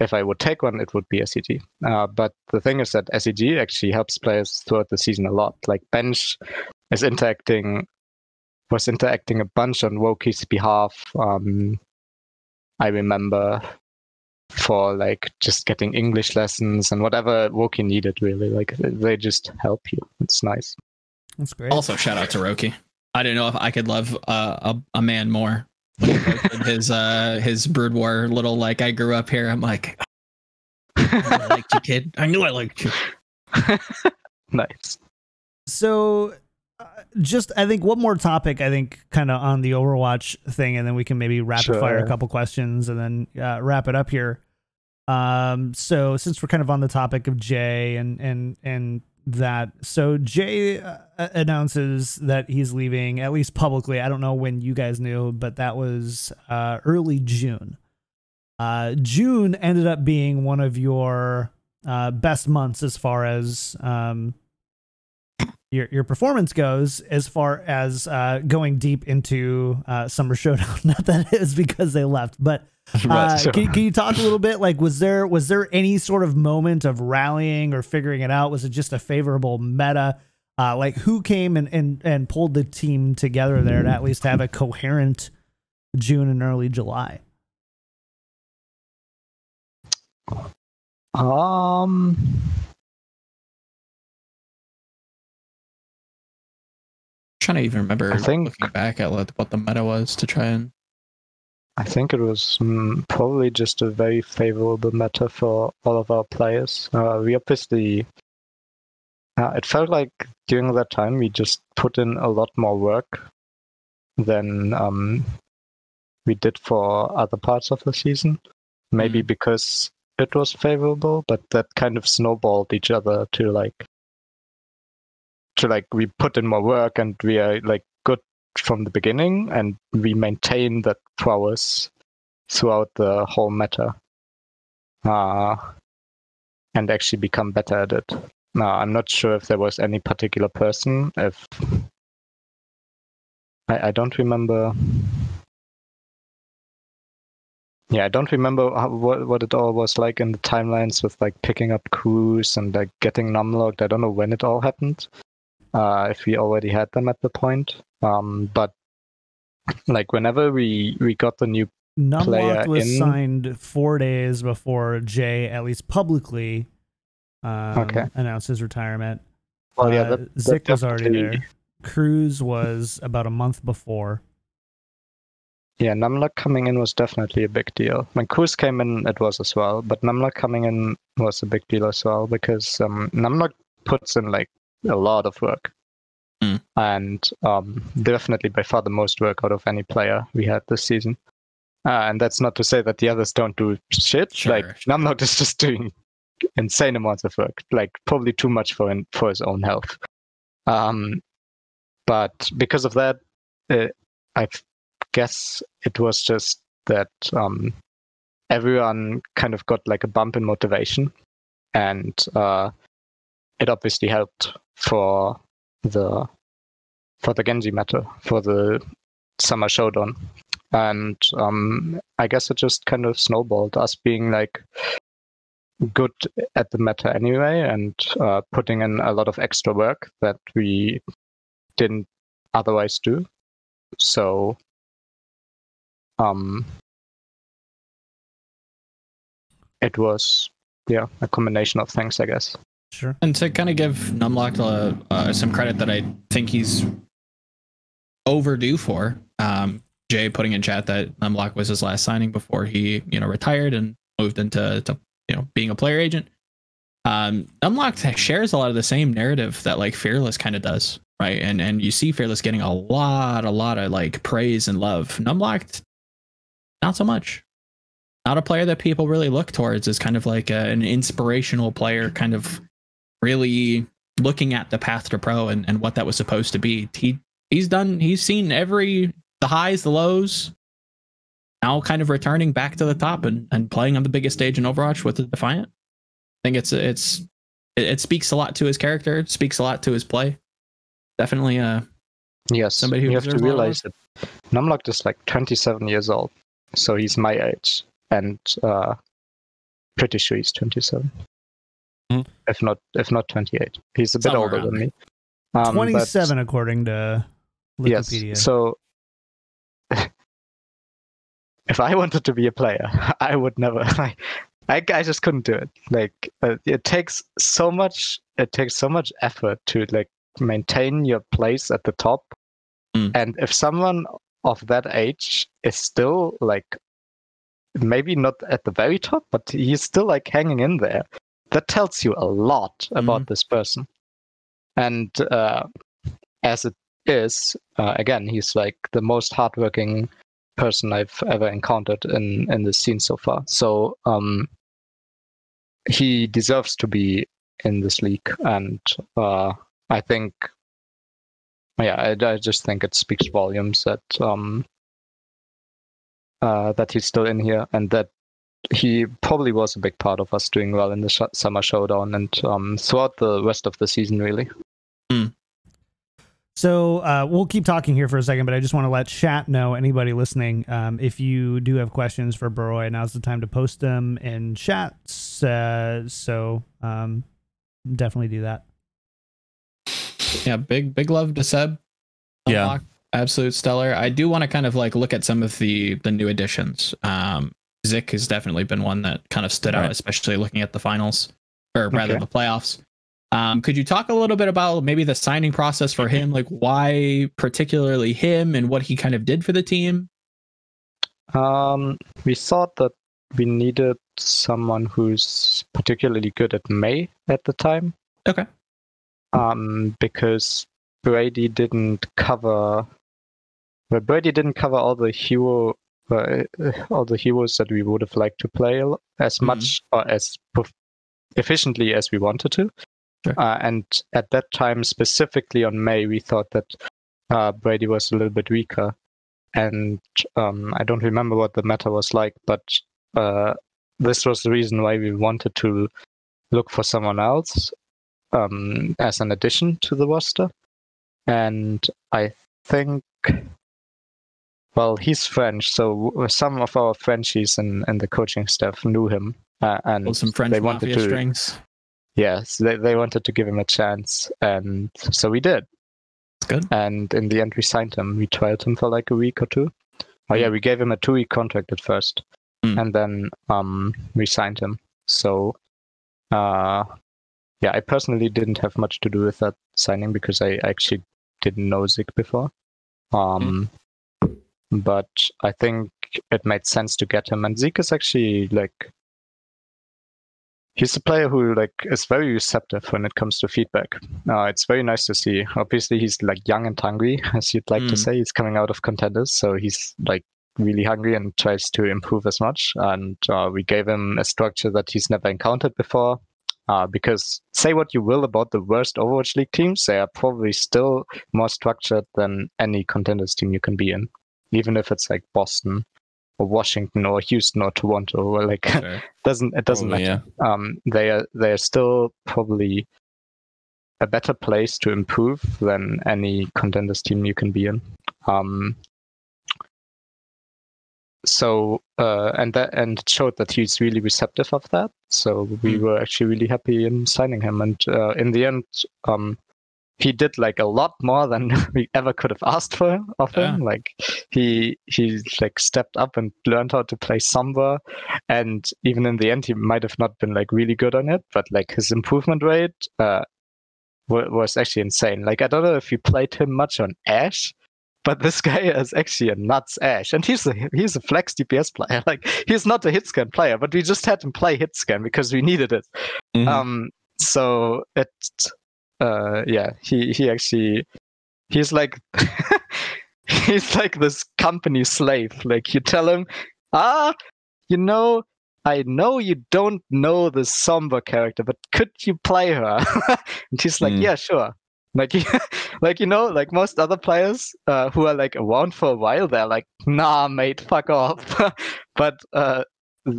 if I would take one, it would be SEG. Uh, but the thing is that SEG actually helps players throughout the season a lot. Like Bench is interacting, was interacting a bunch on Woki's behalf. Um, I remember for like just getting English lessons and whatever Woki needed. Really, like they just help you. It's nice. That's great. Also, shout out to Roki. I don't know if I could love uh, a a man more. When his uh his Brood War little like I grew up here. I'm like, I liked you, kid. I knew I liked you. nice. so uh, just i think one more topic i think kind of on the overwatch thing and then we can maybe rapid fire a couple questions and then uh, wrap it up here um so since we're kind of on the topic of jay and and and that. So jay uh, announces that he's leaving at least publicly. I don't know when you guys knew but that was uh early june. Uh june ended up being one of your uh best months as far as um your your performance goes as far as uh, going deep into uh, Summer Showdown. Not that it is because they left, but Uh, so. can, can, you talk a little bit? Like, was there was there any sort of moment of rallying or figuring it out? Was it just a favorable meta? Uh, like, who came and, and and pulled the team together there to at least have a coherent June and early July? Um, trying to even remember I think, looking back at what the meta was to try and I think it was mm, probably just a very favorable meta for all of our players. Uh, we obviously, uh, it felt like during that time we just put in a lot more work than um, we did for other parts of the season. Maybe Mm. because it was favorable, but that kind of snowballed each other to like, to like we put in more work and we are like from the beginning and we maintain that prowess throughout the whole meta uh, and actually become better at it. Now, I'm not sure if there was any particular person. If I, I don't remember. Yeah, I don't remember how, what what it all was like in the timelines with like picking up crews and like getting numlocked. I don't know when it all happened. Uh, if we already had them at the point, um, but like whenever we we got the new player Numlocked was in- signed four days before Jay, at least publicly, um, Okay. announced his retirement. well, yeah, Uh, that, that Zick was already there. Cruz was about a month before. Yeah, Numlock coming in was definitely a big deal. When Cruz came in, it was as well, but Numlock coming in was a big deal as well because um, Numlock puts in like a lot of work, Mm. and um, definitely by far the most work out of any player we had this season. Uh, and that's not to say that the others don't do shit. Sure, like sure. Numlock is just doing insane amounts of work, like probably too much for him, for his own health. Um, but because of that, uh, I guess it was just that um, everyone kind of got like a bump in motivation, and uh, it obviously helped for the for the Genji meta for the summer showdown, and um, I guess it just kind of snowballed us being like good at the meta anyway and uh, putting in a lot of extra work that we didn't otherwise do. So um it was yeah a combination of things i guess Sure. And to kind of give Numlock uh, uh, some credit that I think he's overdue for, um, Jay putting in chat that Numlock was his last signing before he, you know, retired and moved into, to, you know, being a player agent. Um, Numlock shares a lot of the same narrative that like Fearless kind of does, right? And and you see Fearless getting a lot, a lot of like praise and love. Numlock, not so much. Not a player that people really look towards as kind of like a, an inspirational player, kind of really looking at the path to pro and, and what that was supposed to be. He he's done he's seen every the highs, the lows. Now kind of returning back to the top and, and playing on the biggest stage in Overwatch with the Defiant. I think it's it's it, it speaks a lot to his character, it speaks a lot to his play. Definitely uh yes Somebody who you have to deserves a lot of realize that numlock is like 27 years old so he's my age and uh pretty sure he's 27 Hmm. if not if not 28 he's a bit older than me Um, but- 27, according to Wikipedia. Yes. So if I wanted to be a player, I would never. I, I, I just couldn't do it. Like uh, it takes so much. It takes so much effort to like maintain your place at the top. Mm. And if someone of that age is still like maybe not at the very top, but he's still like hanging in there, that tells you a lot about this person. And uh, as it is uh, again he's like the most hardworking person i've ever encountered in in this scene so far. So um he deserves to be in this league. And uh i think yeah i, I just think it speaks volumes that um uh that he's still in here and that he probably was a big part of us doing well in the sh- summer showdown and um throughout the rest of the season really So uh, we'll keep talking here for a second, but I just want to let chat know anybody listening. Um, if you do have questions for Barroi, now's the time to post them in chat. Uh, so um, definitely do that. yeah, big big love to Seb. Yeah. Unlock, absolute stellar. I do want to kind of like look at some of the the new additions. Um, Zick has definitely been one that kind of stood out, especially looking at the finals or rather Okay. the playoffs. Um, could you talk a little bit about maybe the signing process for him, like why particularly him and what he kind of did for the team? Um, we thought that we needed someone who's particularly good at Mei at the time. Okay. Um, because Brady didn't cover. Well, Brady didn't cover all the hero, uh, all the heroes that we would have liked to play as Mhm. much or as efficiently as we wanted to. Sure. Uh, and at that time, specifically on Mei, we thought that uh, Brady was a little bit weaker. And um, I don't remember what the meta was like, but uh, this was the reason why we wanted to look for someone else um, as an addition to the roster. And I think, well, he's French, so some of our Frenchies and, and the coaching staff knew him. Uh, and some French they wanted to, strings. Yes, they, they wanted to give him a chance, and so we did. Good. And in the end, we signed him. We trialed him for like a week or two. Oh yeah, we gave him a two-week contract at first, Mm. and then um, we signed him. So, uh, yeah, I personally didn't have much to do with that signing because I actually didn't know Zick before. Um, but I think it made sense to get him, and Zeke is actually like he's a player who like is very receptive when it comes to feedback. Uh, it's very nice to see. Obviously, he's like young and hungry, as you'd like to Mm. say. He's coming out of contenders, so he's like really hungry and tries to improve as much. And uh, we gave him a structure that he's never encountered before. Uh, because say what you will about the worst Overwatch League teams, they are probably still more structured than any contenders team you can be in, even if it's like Boston or Washington or Houston or Toronto. Or like Sure. doesn't it doesn't Probably, matter um, they are they are still probably a better place to improve than any contenders team you can be in. Um, so uh, and that and it showed that he's really receptive of that. So we Hmm. were actually really happy in signing him, and uh, in the end, um, he did like a lot more than we ever could have asked for of him. Like he he like stepped up and learned how to play Sombra, and even in the end, he might have not been like really good on it, but like his improvement rate uh, wa- was actually insane. Like I don't know if you played him much on Ashe, but this guy is actually a nuts Ashe, and he's a he's a flex DPS player. Like he's not a hit scan player, but we just had him play hit scan because we needed it. Mhm. Um, so it, uh, yeah, he he actually he's like he's like this company slave. Like you tell him, ah, you know, I know you don't know this Sombra character, but could you play her? and he's like, Mm. yeah, sure. Like, like you know, like most other players uh, who are like around for a while, they're like, nah, mate, fuck off. but uh,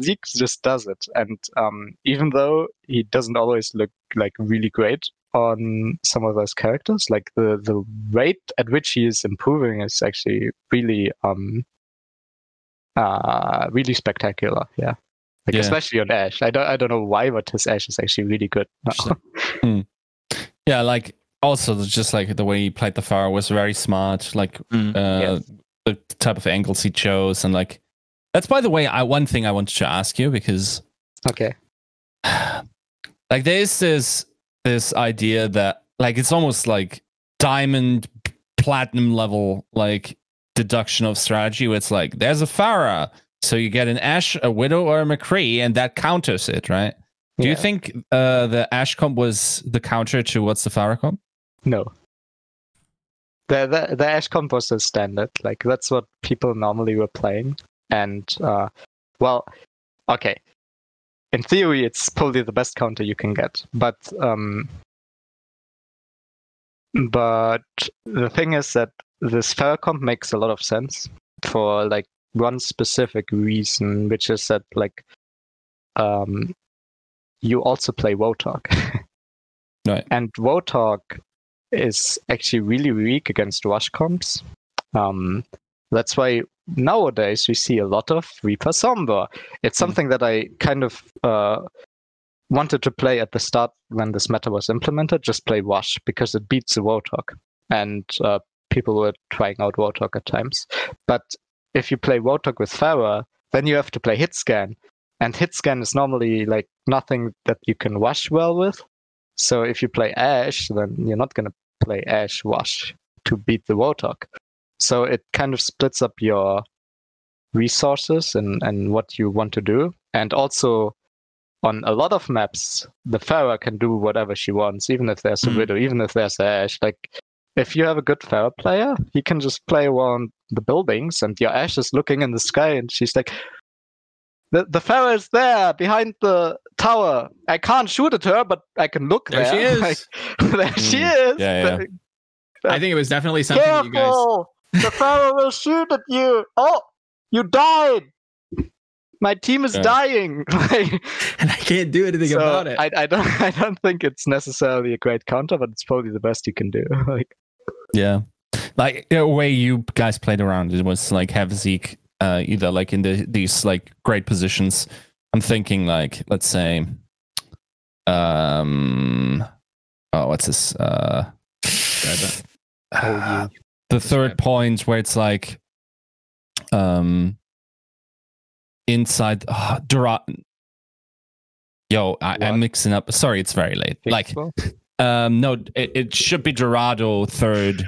Zeke just does it, and um, even though he doesn't always look like really great on some of those characters, like the the rate at which he is improving is actually really um uh really spectacular. Yeah. Like Yeah. especially on Ashe. I don't I don't know why, but his Ashe is actually really good. Interesting. yeah, like also just like the way he played the Pharah was very smart. Like Mm. uh, Yes. the type of angles he chose, and like that's by the way, I one thing I wanted to ask you because okay. like there's this this idea that like it's almost like diamond platinum level like deduction of strategy where it's like there's a Pharah, so you get an Ashe, a Widow, or a McCree, and that counters it, right? Do you think uh, the Ashe comp was the counter to what's the Pharah comp? No. The the the Ashe comp was the standard. Like that's what people normally were playing. And uh well, okay. In theory it's probably the best counter you can get. But um but the thing is that this comp makes a lot of sense for like one specific reason, which is that like um you also play Wotalk. Right. And Wotalk is actually really weak against rush comps. Um, that's why nowadays we see a lot of Reaper Sombra. It's Hmm. something that I kind of uh, wanted to play at the start when this meta was implemented. Just play Wash because it beats the Wotalk, and uh, people were trying out Wotalk at times. But if you play Wotalk with Pharah, then you have to play Hitscan, and Hitscan is normally like nothing that you can Wash well with. So if you play Ashe, then you're not gonna play Ashe Wash to beat the Roadhog. So it kind of splits up your resources and, and what you want to do. And also on a lot of maps, the Pharah can do whatever she wants, even if there's a. Widow, even if there's Ashe. Like if you have a good Pharah player, he can just play around the buildings and your Ashe is looking in the sky and she's like the the Pharah is there behind the tower. I can't shoot at her, but I can look There there. she is. Like, there she Mm, is. yeah, yeah. I think it was definitely something that you guys. Careful! The Pharah will shoot at you. Oh, you died. My team is Yeah. dying. And I can't do anything so about it. I, I don't. I don't think it's necessarily a great counter, but it's probably the best you can do. like, Yeah. Like the way you guys played around it was like have Zick uh, either like in the, these like great positions. I'm thinking like let's say um oh what's this uh Oh, the third point where it's like um inside uh, Dura- yo I, i'm mixing up sorry it's very late. Like um, no, it, it should be Dorado third,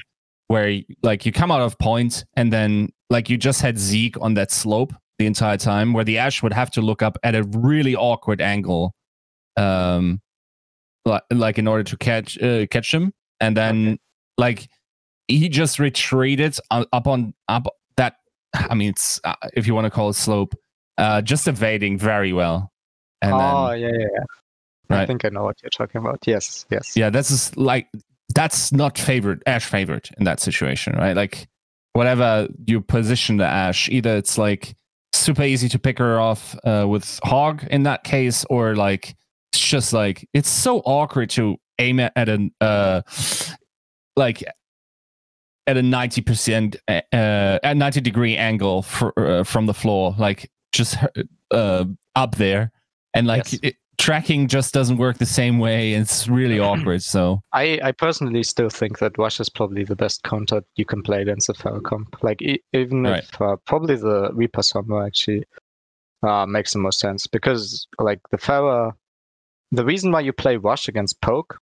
where like you come out of point and then like you just had Zick on that slope the entire time, where the Ashe would have to look up at a really awkward angle, um, like like in order to catch uh, catch him, and then like he just retreated up on up that. I mean, it's uh, if you want to call it slope, uh, just evading very well, and oh then yeah, yeah, yeah. I think I know what you're talking about. Yes, yes. yeah that's just like that's not favorite ashe favorite in that situation right like whatever you position the ashe either it's like super easy to pick her off uh, with hog in that case or like it's just like it's so awkward to aim at, at an uh like at a 90% uh, at 90 degree angle for, uh, from the floor like just uh, up there and like Yes. it, tracking just doesn't work the same way it's really awkward so I, I personally still think that Rush is probably the best counter you can play against a Pharah comp. Like e- even Right. if uh, probably the Reaper Sombra actually uh, makes the most sense because like the Pharah, the reason why you play Rush against Poke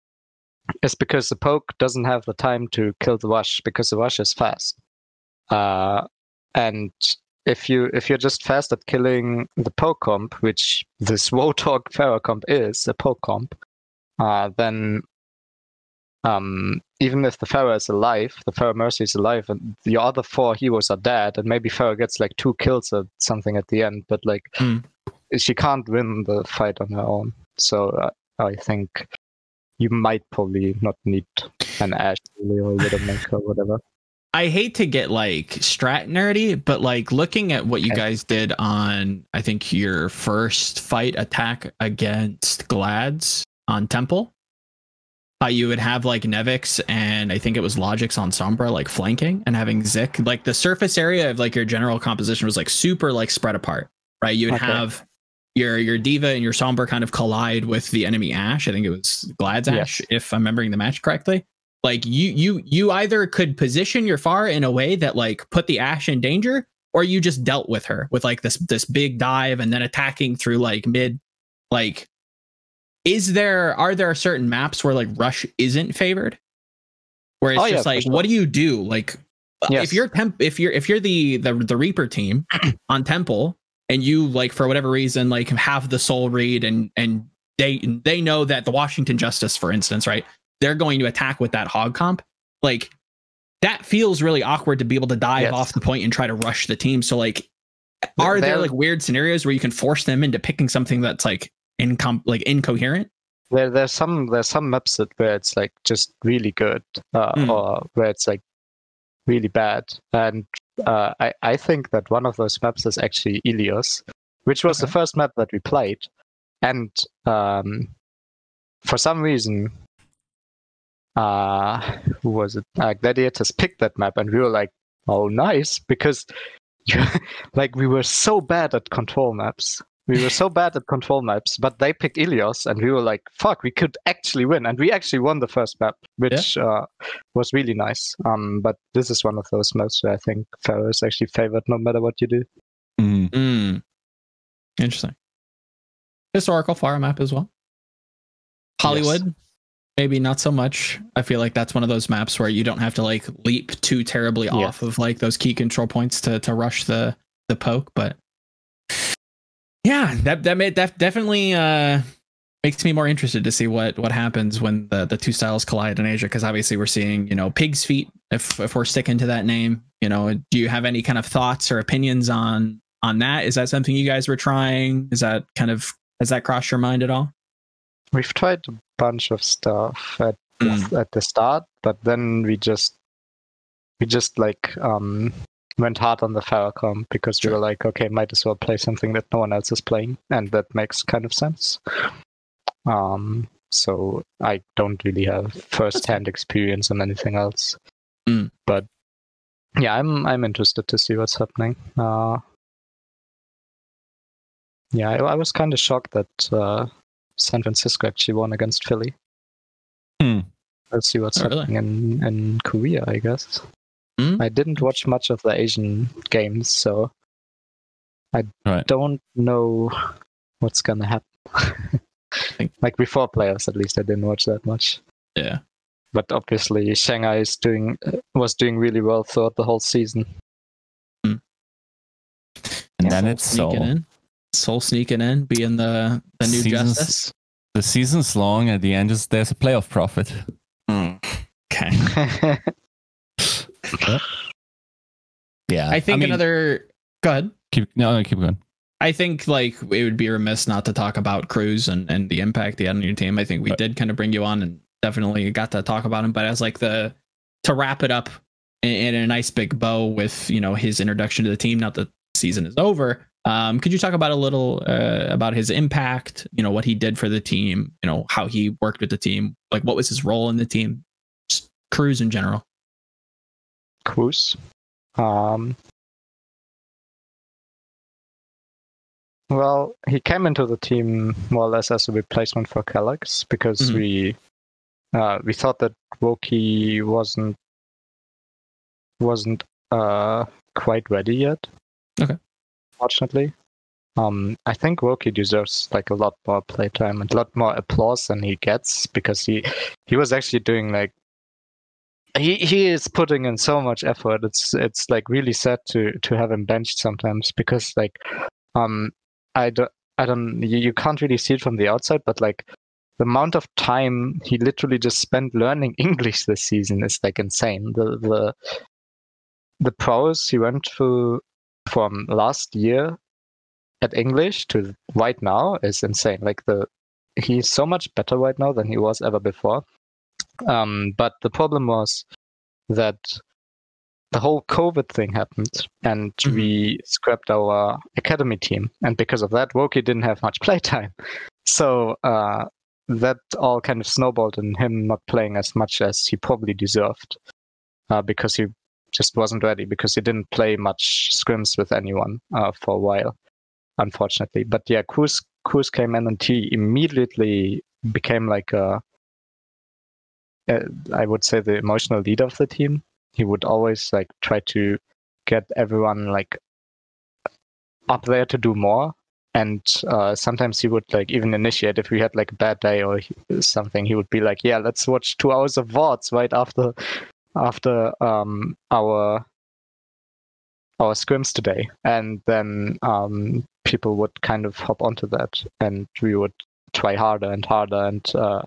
is because the Poke doesn't have the time to kill the Rush because the Rush is fast. Uh, and if you if you're just fast at killing the Poke comp, which this Roadhog Pharah comp is a Poke comp, uh, then um, even if the Pharah is alive, the Pharah Mercy is alive, and the other four heroes are dead, and maybe Pharah gets like two kills or something at the end, but like Hmm. she can't win the fight on her own. So uh, I think you might probably not need an Ashe really, or a Widowmaker or whatever. I hate to get like strat nerdy, but like looking at what you guys did on, I think your first fight attack against Glads on Temple, how you would have like Nevix and I think it was Logix on Sombra like flanking and having Zick. Like the surface area of like your general composition was like super like spread apart, right? You would Okay. have your your D.Va and your Sombra kind of collide with the enemy Ashe. I think it was Glad's Ashe, Yes. if I'm remembering the match correctly like you you you either could position your far in a way that like put the ashe in danger or you just dealt with her with like this this big dive and then attacking through like mid like is there are there certain maps where like rush isn't favored where it's Oh, just for like sure. what do you do like Yes. if you're temp if you're if you're the the, the reaper team on temple and you like for whatever reason like have the soul read and and they they know that the washington justice for instance right they're going to attack with that hog comp like that feels really awkward to be able to dive Yes. off the point and try to rush the team so like are there like weird scenarios where you can force them into picking something that's like incom like incoherent There, there's some there's some maps that where it's like just really good, uh, Mm. or where it's like really bad. And uh, I I think that one of those maps is actually Ilios, which was the first map that we played, and um, for some reason, uh, who was it? Uh, Gladiators picked that map, and we were like, oh, nice, because like we were so bad at control maps. We were so bad at control maps, but they picked Ilios, and we were like, "Fuck, we could actually win!" And we actually won the first map, which uh, was really nice. Um, but this is one of those maps where I think Pharah is actually favored no matter what you do. mm, Mm. Interesting. Historical fire map as well. Hollywood. maybe not so much. I feel like that's one of those maps where you don't have to like leap too terribly Yeah. off of like those key control points to to rush the the poke, but yeah, that that made that definitely uh makes me more interested to see what what happens when the the two styles collide in Asia because obviously we're seeing, you know, pig's feet if if we're sticking to that name, you know, do you have any kind of thoughts or opinions on on that? Is that something you guys were trying? Is that kind of has that crossed your mind at all? We've tried a bunch of stuff at Mm. at the start, but then we just we just like um went hard on the Pharah comp because Sure. we were like, okay, might as well play something that no one else is playing, and that makes kind of sense. Um, so I don't really have first-hand experience on anything else, Mm. but yeah, I'm I'm interested to see what's happening. Uh, yeah, I, I was kind of shocked that uh, San Francisco actually won against Philly. Hmm. Let's see what's Oh, really? happening in, in Korea, I guess. Hmm? I didn't watch much of the Asian games, so I Right. don't know what's gonna happen. think- like before playoffs, at least I didn't watch that much. Yeah. But obviously, Shanghai is doing uh, was doing really well throughout the whole season. Hmm. And then Seoul it's sneaking in. Seoul sneaking in, being the the new Seasons- justice. The season's long. At the end, is there's a playoff profit. Hmm. Okay. Yeah. I think mean, another go ahead. Keep, no, no, keep going. I think like it would be remiss not to talk about Cruz and, and the impact he had on your team. I think we Right. did kind of bring you on and definitely got to talk about him. But as like the to wrap it up in, in a nice big bow with you know his introduction to the team. Not that the season is over, um, could you talk about a little uh, about his impact? You know what he did for the team. You know how he worked with the team. Like what was his role in the team? Just Cruz in general. Cruz. Um, well, he came into the team more or less as a replacement for Kellogg's because Mhm. we uh, we thought that Woki wasn't wasn't uh, quite ready yet. Okay. Fortunately. Um, I think Woki deserves like a lot more playtime and a lot more applause than he gets because he he was actually doing like he he is putting in so much effort. It's it's like really sad to to have him benched sometimes because like um I don't I don't you, you can't really see it from the outside, but like the amount of time he literally just spent learning English this season is like insane. The the the pros he went through from last year at English to right now is insane. Like the he's so much better right now than he was ever before. Um, but the problem was that the whole COVID thing happened, and Mhm. we scrapped our academy team, and because of that, Woki didn't have much playtime. So uh, that all kind of snowballed in him not playing as much as he probably deserved, uh, because he just wasn't ready because he didn't play much scrims with anyone uh, for a while, unfortunately. But yeah, Cruz Cruz came in and he immediately became like a uh, I would say the emotional leader of the team. He would always like try to get everyone like up there to do more, and uh, sometimes he would like even initiate if we had like a bad day or something. He would be like, "Yeah, let's watch two hours of VODs right after after um, our our scrims today," and then um, people would kind of hop onto that, and we would try harder and harder and. Uh,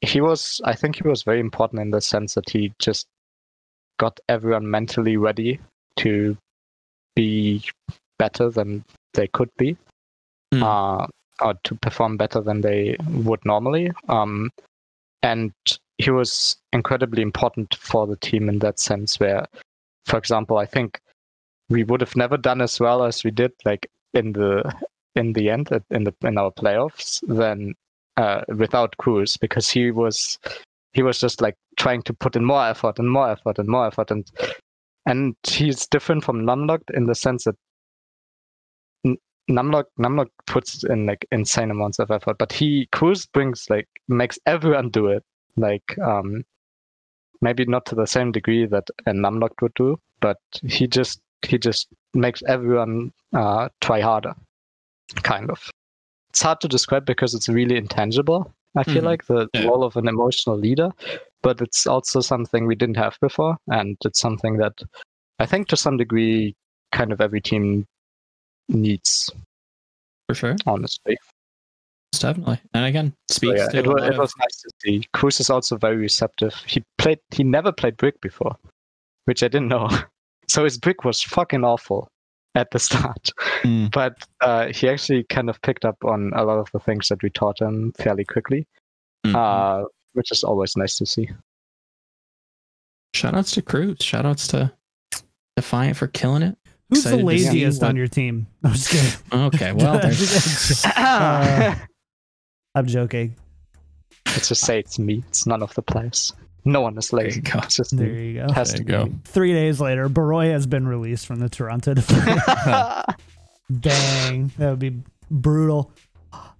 he was i think he was very important in the sense that he just got everyone mentally ready to be better than they could be Hmm. uh, or to perform better than they would normally um, and he was incredibly important for the team in that sense where for example i think we would have never done as well as we did like in the in the end in the in our playoffs than uh, without Cruz because he was he was just like trying to put in more effort and more effort and more effort and and he's different from Numlocked in the sense that Numlock Numlock puts in like insane amounts of effort, but he Cruz brings like makes everyone do it. Like um maybe not to the same degree that a Numlock would do, but he just he just makes everyone uh try harder. Kind of it's hard to describe because it's really intangible I feel Mhm. like the Yeah. role of an emotional leader, but it's also something we didn't have before, and it's something that I think to some degree, kind of every team needs. for sure. Honestly, definitely. And again, So, speaks yeah, to it, was, it of- was nice to see. Cruz is also very receptive. He played. He never played Brig before, which I didn't know. So his Brig was fucking awful at the start. Mm. But uh, he actually kind of picked up on a lot of the things that we taught him fairly quickly, Mhm. uh, which is always nice to see. Shout outs to Cruz. Shout outs to Defiant for killing it. Who's the Excited to see laziest on your team? I'm just kidding. Okay, well, there's, Uh, I'm joking. Let's just say it's me. It's none of the players. No one is there lazy. you go. Just There you go. has There to you go. Three days later, Barroi has been released from the Toronto Defiant. Dang, that would be brutal.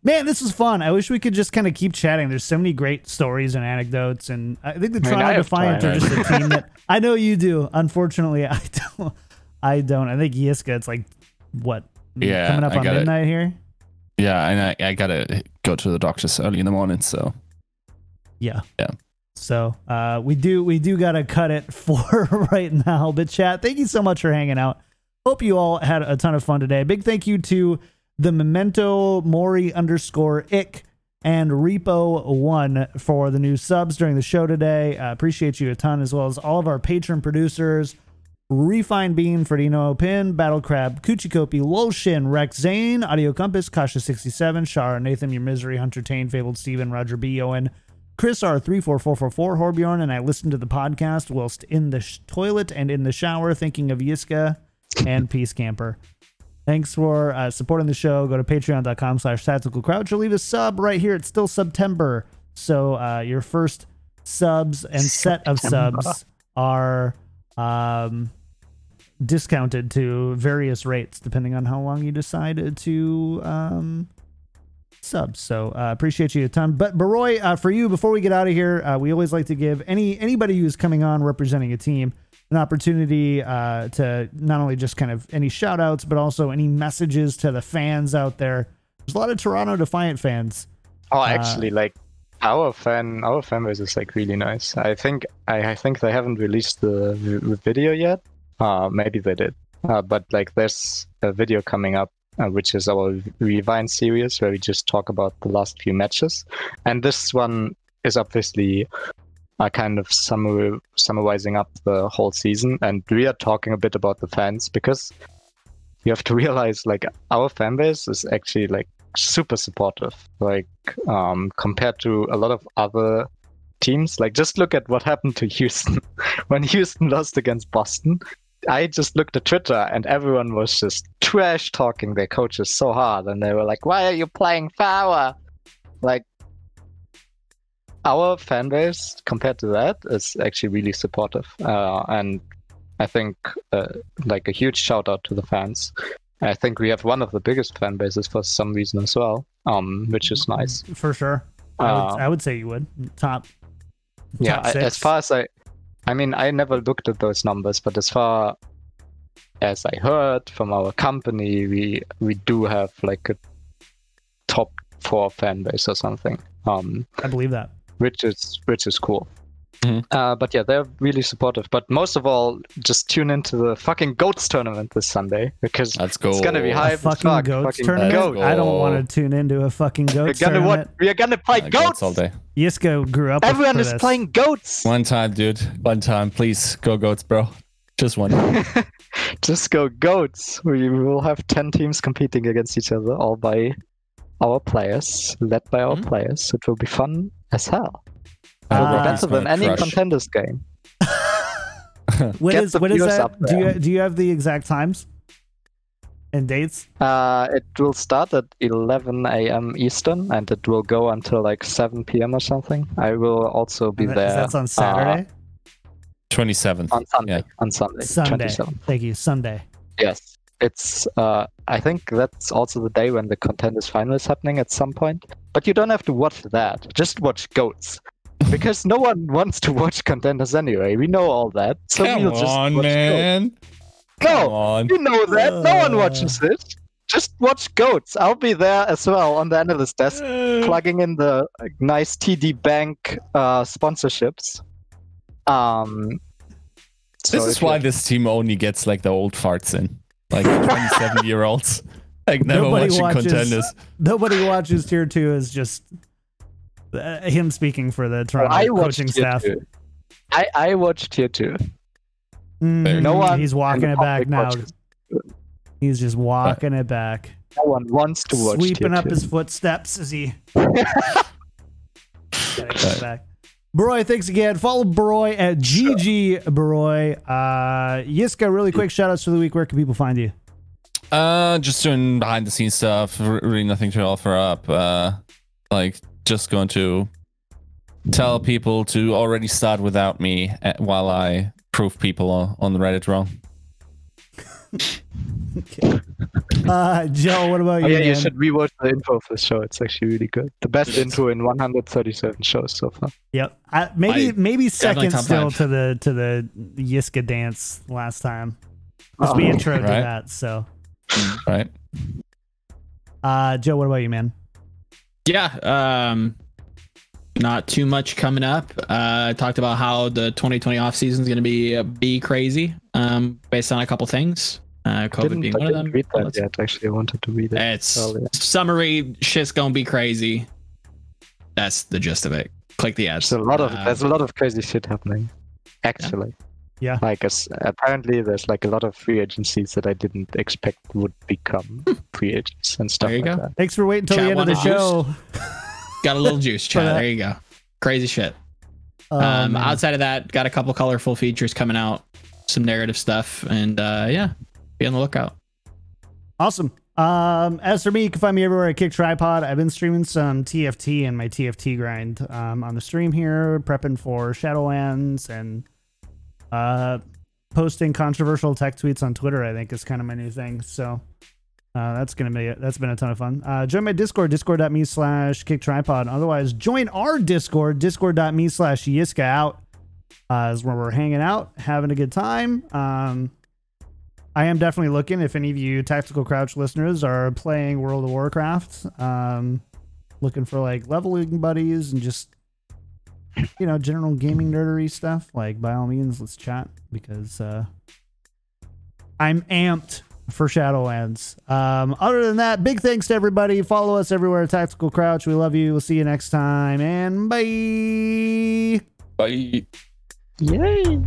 Man, this was fun. I wish we could just kind of keep chatting. There's so many great stories and anecdotes, and I think the I mean, Toronto I Defiant are just a team that I know you do. Unfortunately, I don't. I don't. I think Yiska. It's like what? Yeah, coming up I on got it. midnight here. Yeah, and I, I gotta go to the doctors early in the morning, so Yeah. Yeah. So uh, we do we do gotta cut it for right now. But chat, thank you so much for hanging out. Hope you all had a ton of fun today. Big thank you to the Memento Mori underscore ick and Repo One for the new subs during the show today. Uh, appreciate you a ton, as well as all of our patron producers. Refine Bean, Ferdino Pin, Battle Crab, Kuchikopi, Lolshin, Rex Zane, Audio Compass, Kasha67, Shara, Nathan, Your Misery, Hunter Tane, Fabled Steven, Roger B. Owen, Chris R34444, Horbjorn, and I listened to the podcast whilst in the sh- toilet and in the shower thinking of Yiska and Peace Camper. Thanks for uh, supporting the show. Go to patreon.com slash tactical crouch or leave a sub right here. It's still September. So uh, your first subs and set of September. subs are um, discounted to various rates depending on how long you decide to um, subs. So uh, appreciate you a ton. But Barroi, uh, for you, before we get out of here, uh, we always like to give any anybody who's coming on representing a team an opportunity uh, to not only just kind of any shout outs, but also any messages to the fans out there. There's a lot of Toronto Defiant fans. Oh, Uh, actually, like our fan, our fan base is like really nice. I think I, I think they haven't released the v- video yet. Uh, maybe they did. Uh, but like, there's a video coming up, uh, which is our Rewind series, where we just talk about the last few matches, and this one is obviously uh, kind of summarizing up the whole season, and we are talking a bit about the fans because you have to realize like our fan base is actually like super supportive. Like um compared to a lot of other teams like just look at what happened to houston. When houston lost against boston i just looked at twitter and everyone was just trash talking their coaches so hard and they were like why are you playing power like our fan base compared to that is actually really supportive uh, and i think uh, like a huge shout out to the fans I think we have one of the biggest fan bases for some reason as well, um, which is nice. For sure. I would, Uh, I would say you would. Top. yeah, top I- six. as far as I, I mean, I never looked at those numbers, but as far as I heard from our company, we we do have like a top four fan base or something, um, I believe that. which is which is cool. Mhm. Uh, but yeah, they're really supportive. But most of all, just tune into the fucking goats tournament this Sunday because let's go. it's gonna be A hype fucking fuck. goats Fucking tournament. goats. I don't want to tune into a fucking We're goats gonna tournament. what? We are gonna play Uh, goats. all day. Yiska grew up. Everyone for is this. playing goats. One time, dude. One time, please go goats, bro. Just one. Just go goats. We will have ten teams competing against each other, all by our players, led by our Mhm. players. It will be fun as hell. Uh, It will be Ah. better than any Crush. contenders game. What Get is what is that? Do you do you have the exact times and dates? Uh, it will start at 11 a.m. Eastern, and it will go until like 7 p.m. or something. I will also be that- there That's on Saturday. Twenty seventh. on Sunday. Yeah. On Sunday, Sunday. 27. Thank you. Sunday. Yes. It's uh I think that's also the day when the contenders final is happening at some point. But you don't have to watch that. Just watch goats. Because no one wants to watch contenders anyway. We know all that. So Come we'll just on, watch man. Goats. Come No, on. you know that. no one Uh. watches this. Just watch Goats. I'll be there as well on the analyst desk, plugging in the uh, nice TD Bank uh, sponsorships. Um, This is if you- why this team only gets like the old farts in, like 27 year olds, like never Nobody watching watches- contenders. Nobody watches tier two is just uh, him speaking for the Toronto I coaching staff. two. I I watched tier two. Mm, No one He's walking it back now. watches. He's just walking it back, No one wants to watch sweeping tier up two. his footsteps as he. Back. Barroi, thanks again. Follow Barroi at GG Barroi. Uh, Yiska, really quick shout outs for the week. Where can people find you? Uh, just doing behind the scenes stuff. Really nothing to offer up. Uh, like just going to tell people to already start without me uh, while I prove people on, on the Reddit wrong. Okay. Uh, Joe, what about Oh, you? yeah, you man? should rewatch the intro of the show. It's actually really good. The best intro in 137 shows so far. Yep. I, maybe I- maybe second still five. to the to the Yiska dance last time. Was the Oh, intro to that. So, Right? uh, Joe, what about you, man? Yeah, um, not too much coming up. Uh, I talked about how the 2020 off season is going to be uh, be crazy, um, based on a couple things. Uh, COVID being I one of them. read that yet. Actually, I wanted to read it. It's earlier. summary. Shit's gonna be crazy. That's the gist of it. Click the ads. There's a lot of Uh, there's a lot of crazy shit happening. Actually. Yeah. Like as, apparently there's like a lot of free agencies that I didn't expect would become free agents and stuff There you like go. that. Thanks for waiting until Chat the end of the wanted show. got a little juice, chat. There you go. Crazy shit. Oh, um, outside of that, got a couple colorful features coming out, some narrative stuff, and uh, yeah, be on the lookout. Awesome. Um, as for me, you can find me everywhere at Kick Tripod. I've been streaming some TFT and my TFT grind um, on the stream here, prepping for Shadowlands and uh, posting controversial tech tweets on Twitter. I think is kind of my new thing. So uh, that's gonna be it. that's been a ton of fun. Uh, join my Discord, discord.me slash Kick Tripod. Otherwise, join our Discord, discord.me slash Yiska out. Uh, is where we're hanging out, having a good time. Um, I am definitely looking. If any of you Tactical Crouch listeners are playing World of Warcraft, um, looking for like leveling buddies and just you know general gaming nerdery stuff, like by all means, let's chat because uh, I'm amped for Shadowlands. Um, other than that, big thanks to everybody. Follow us everywhere Tactical Crouch. We love you. We'll see you next time, and bye. Bye. Yay!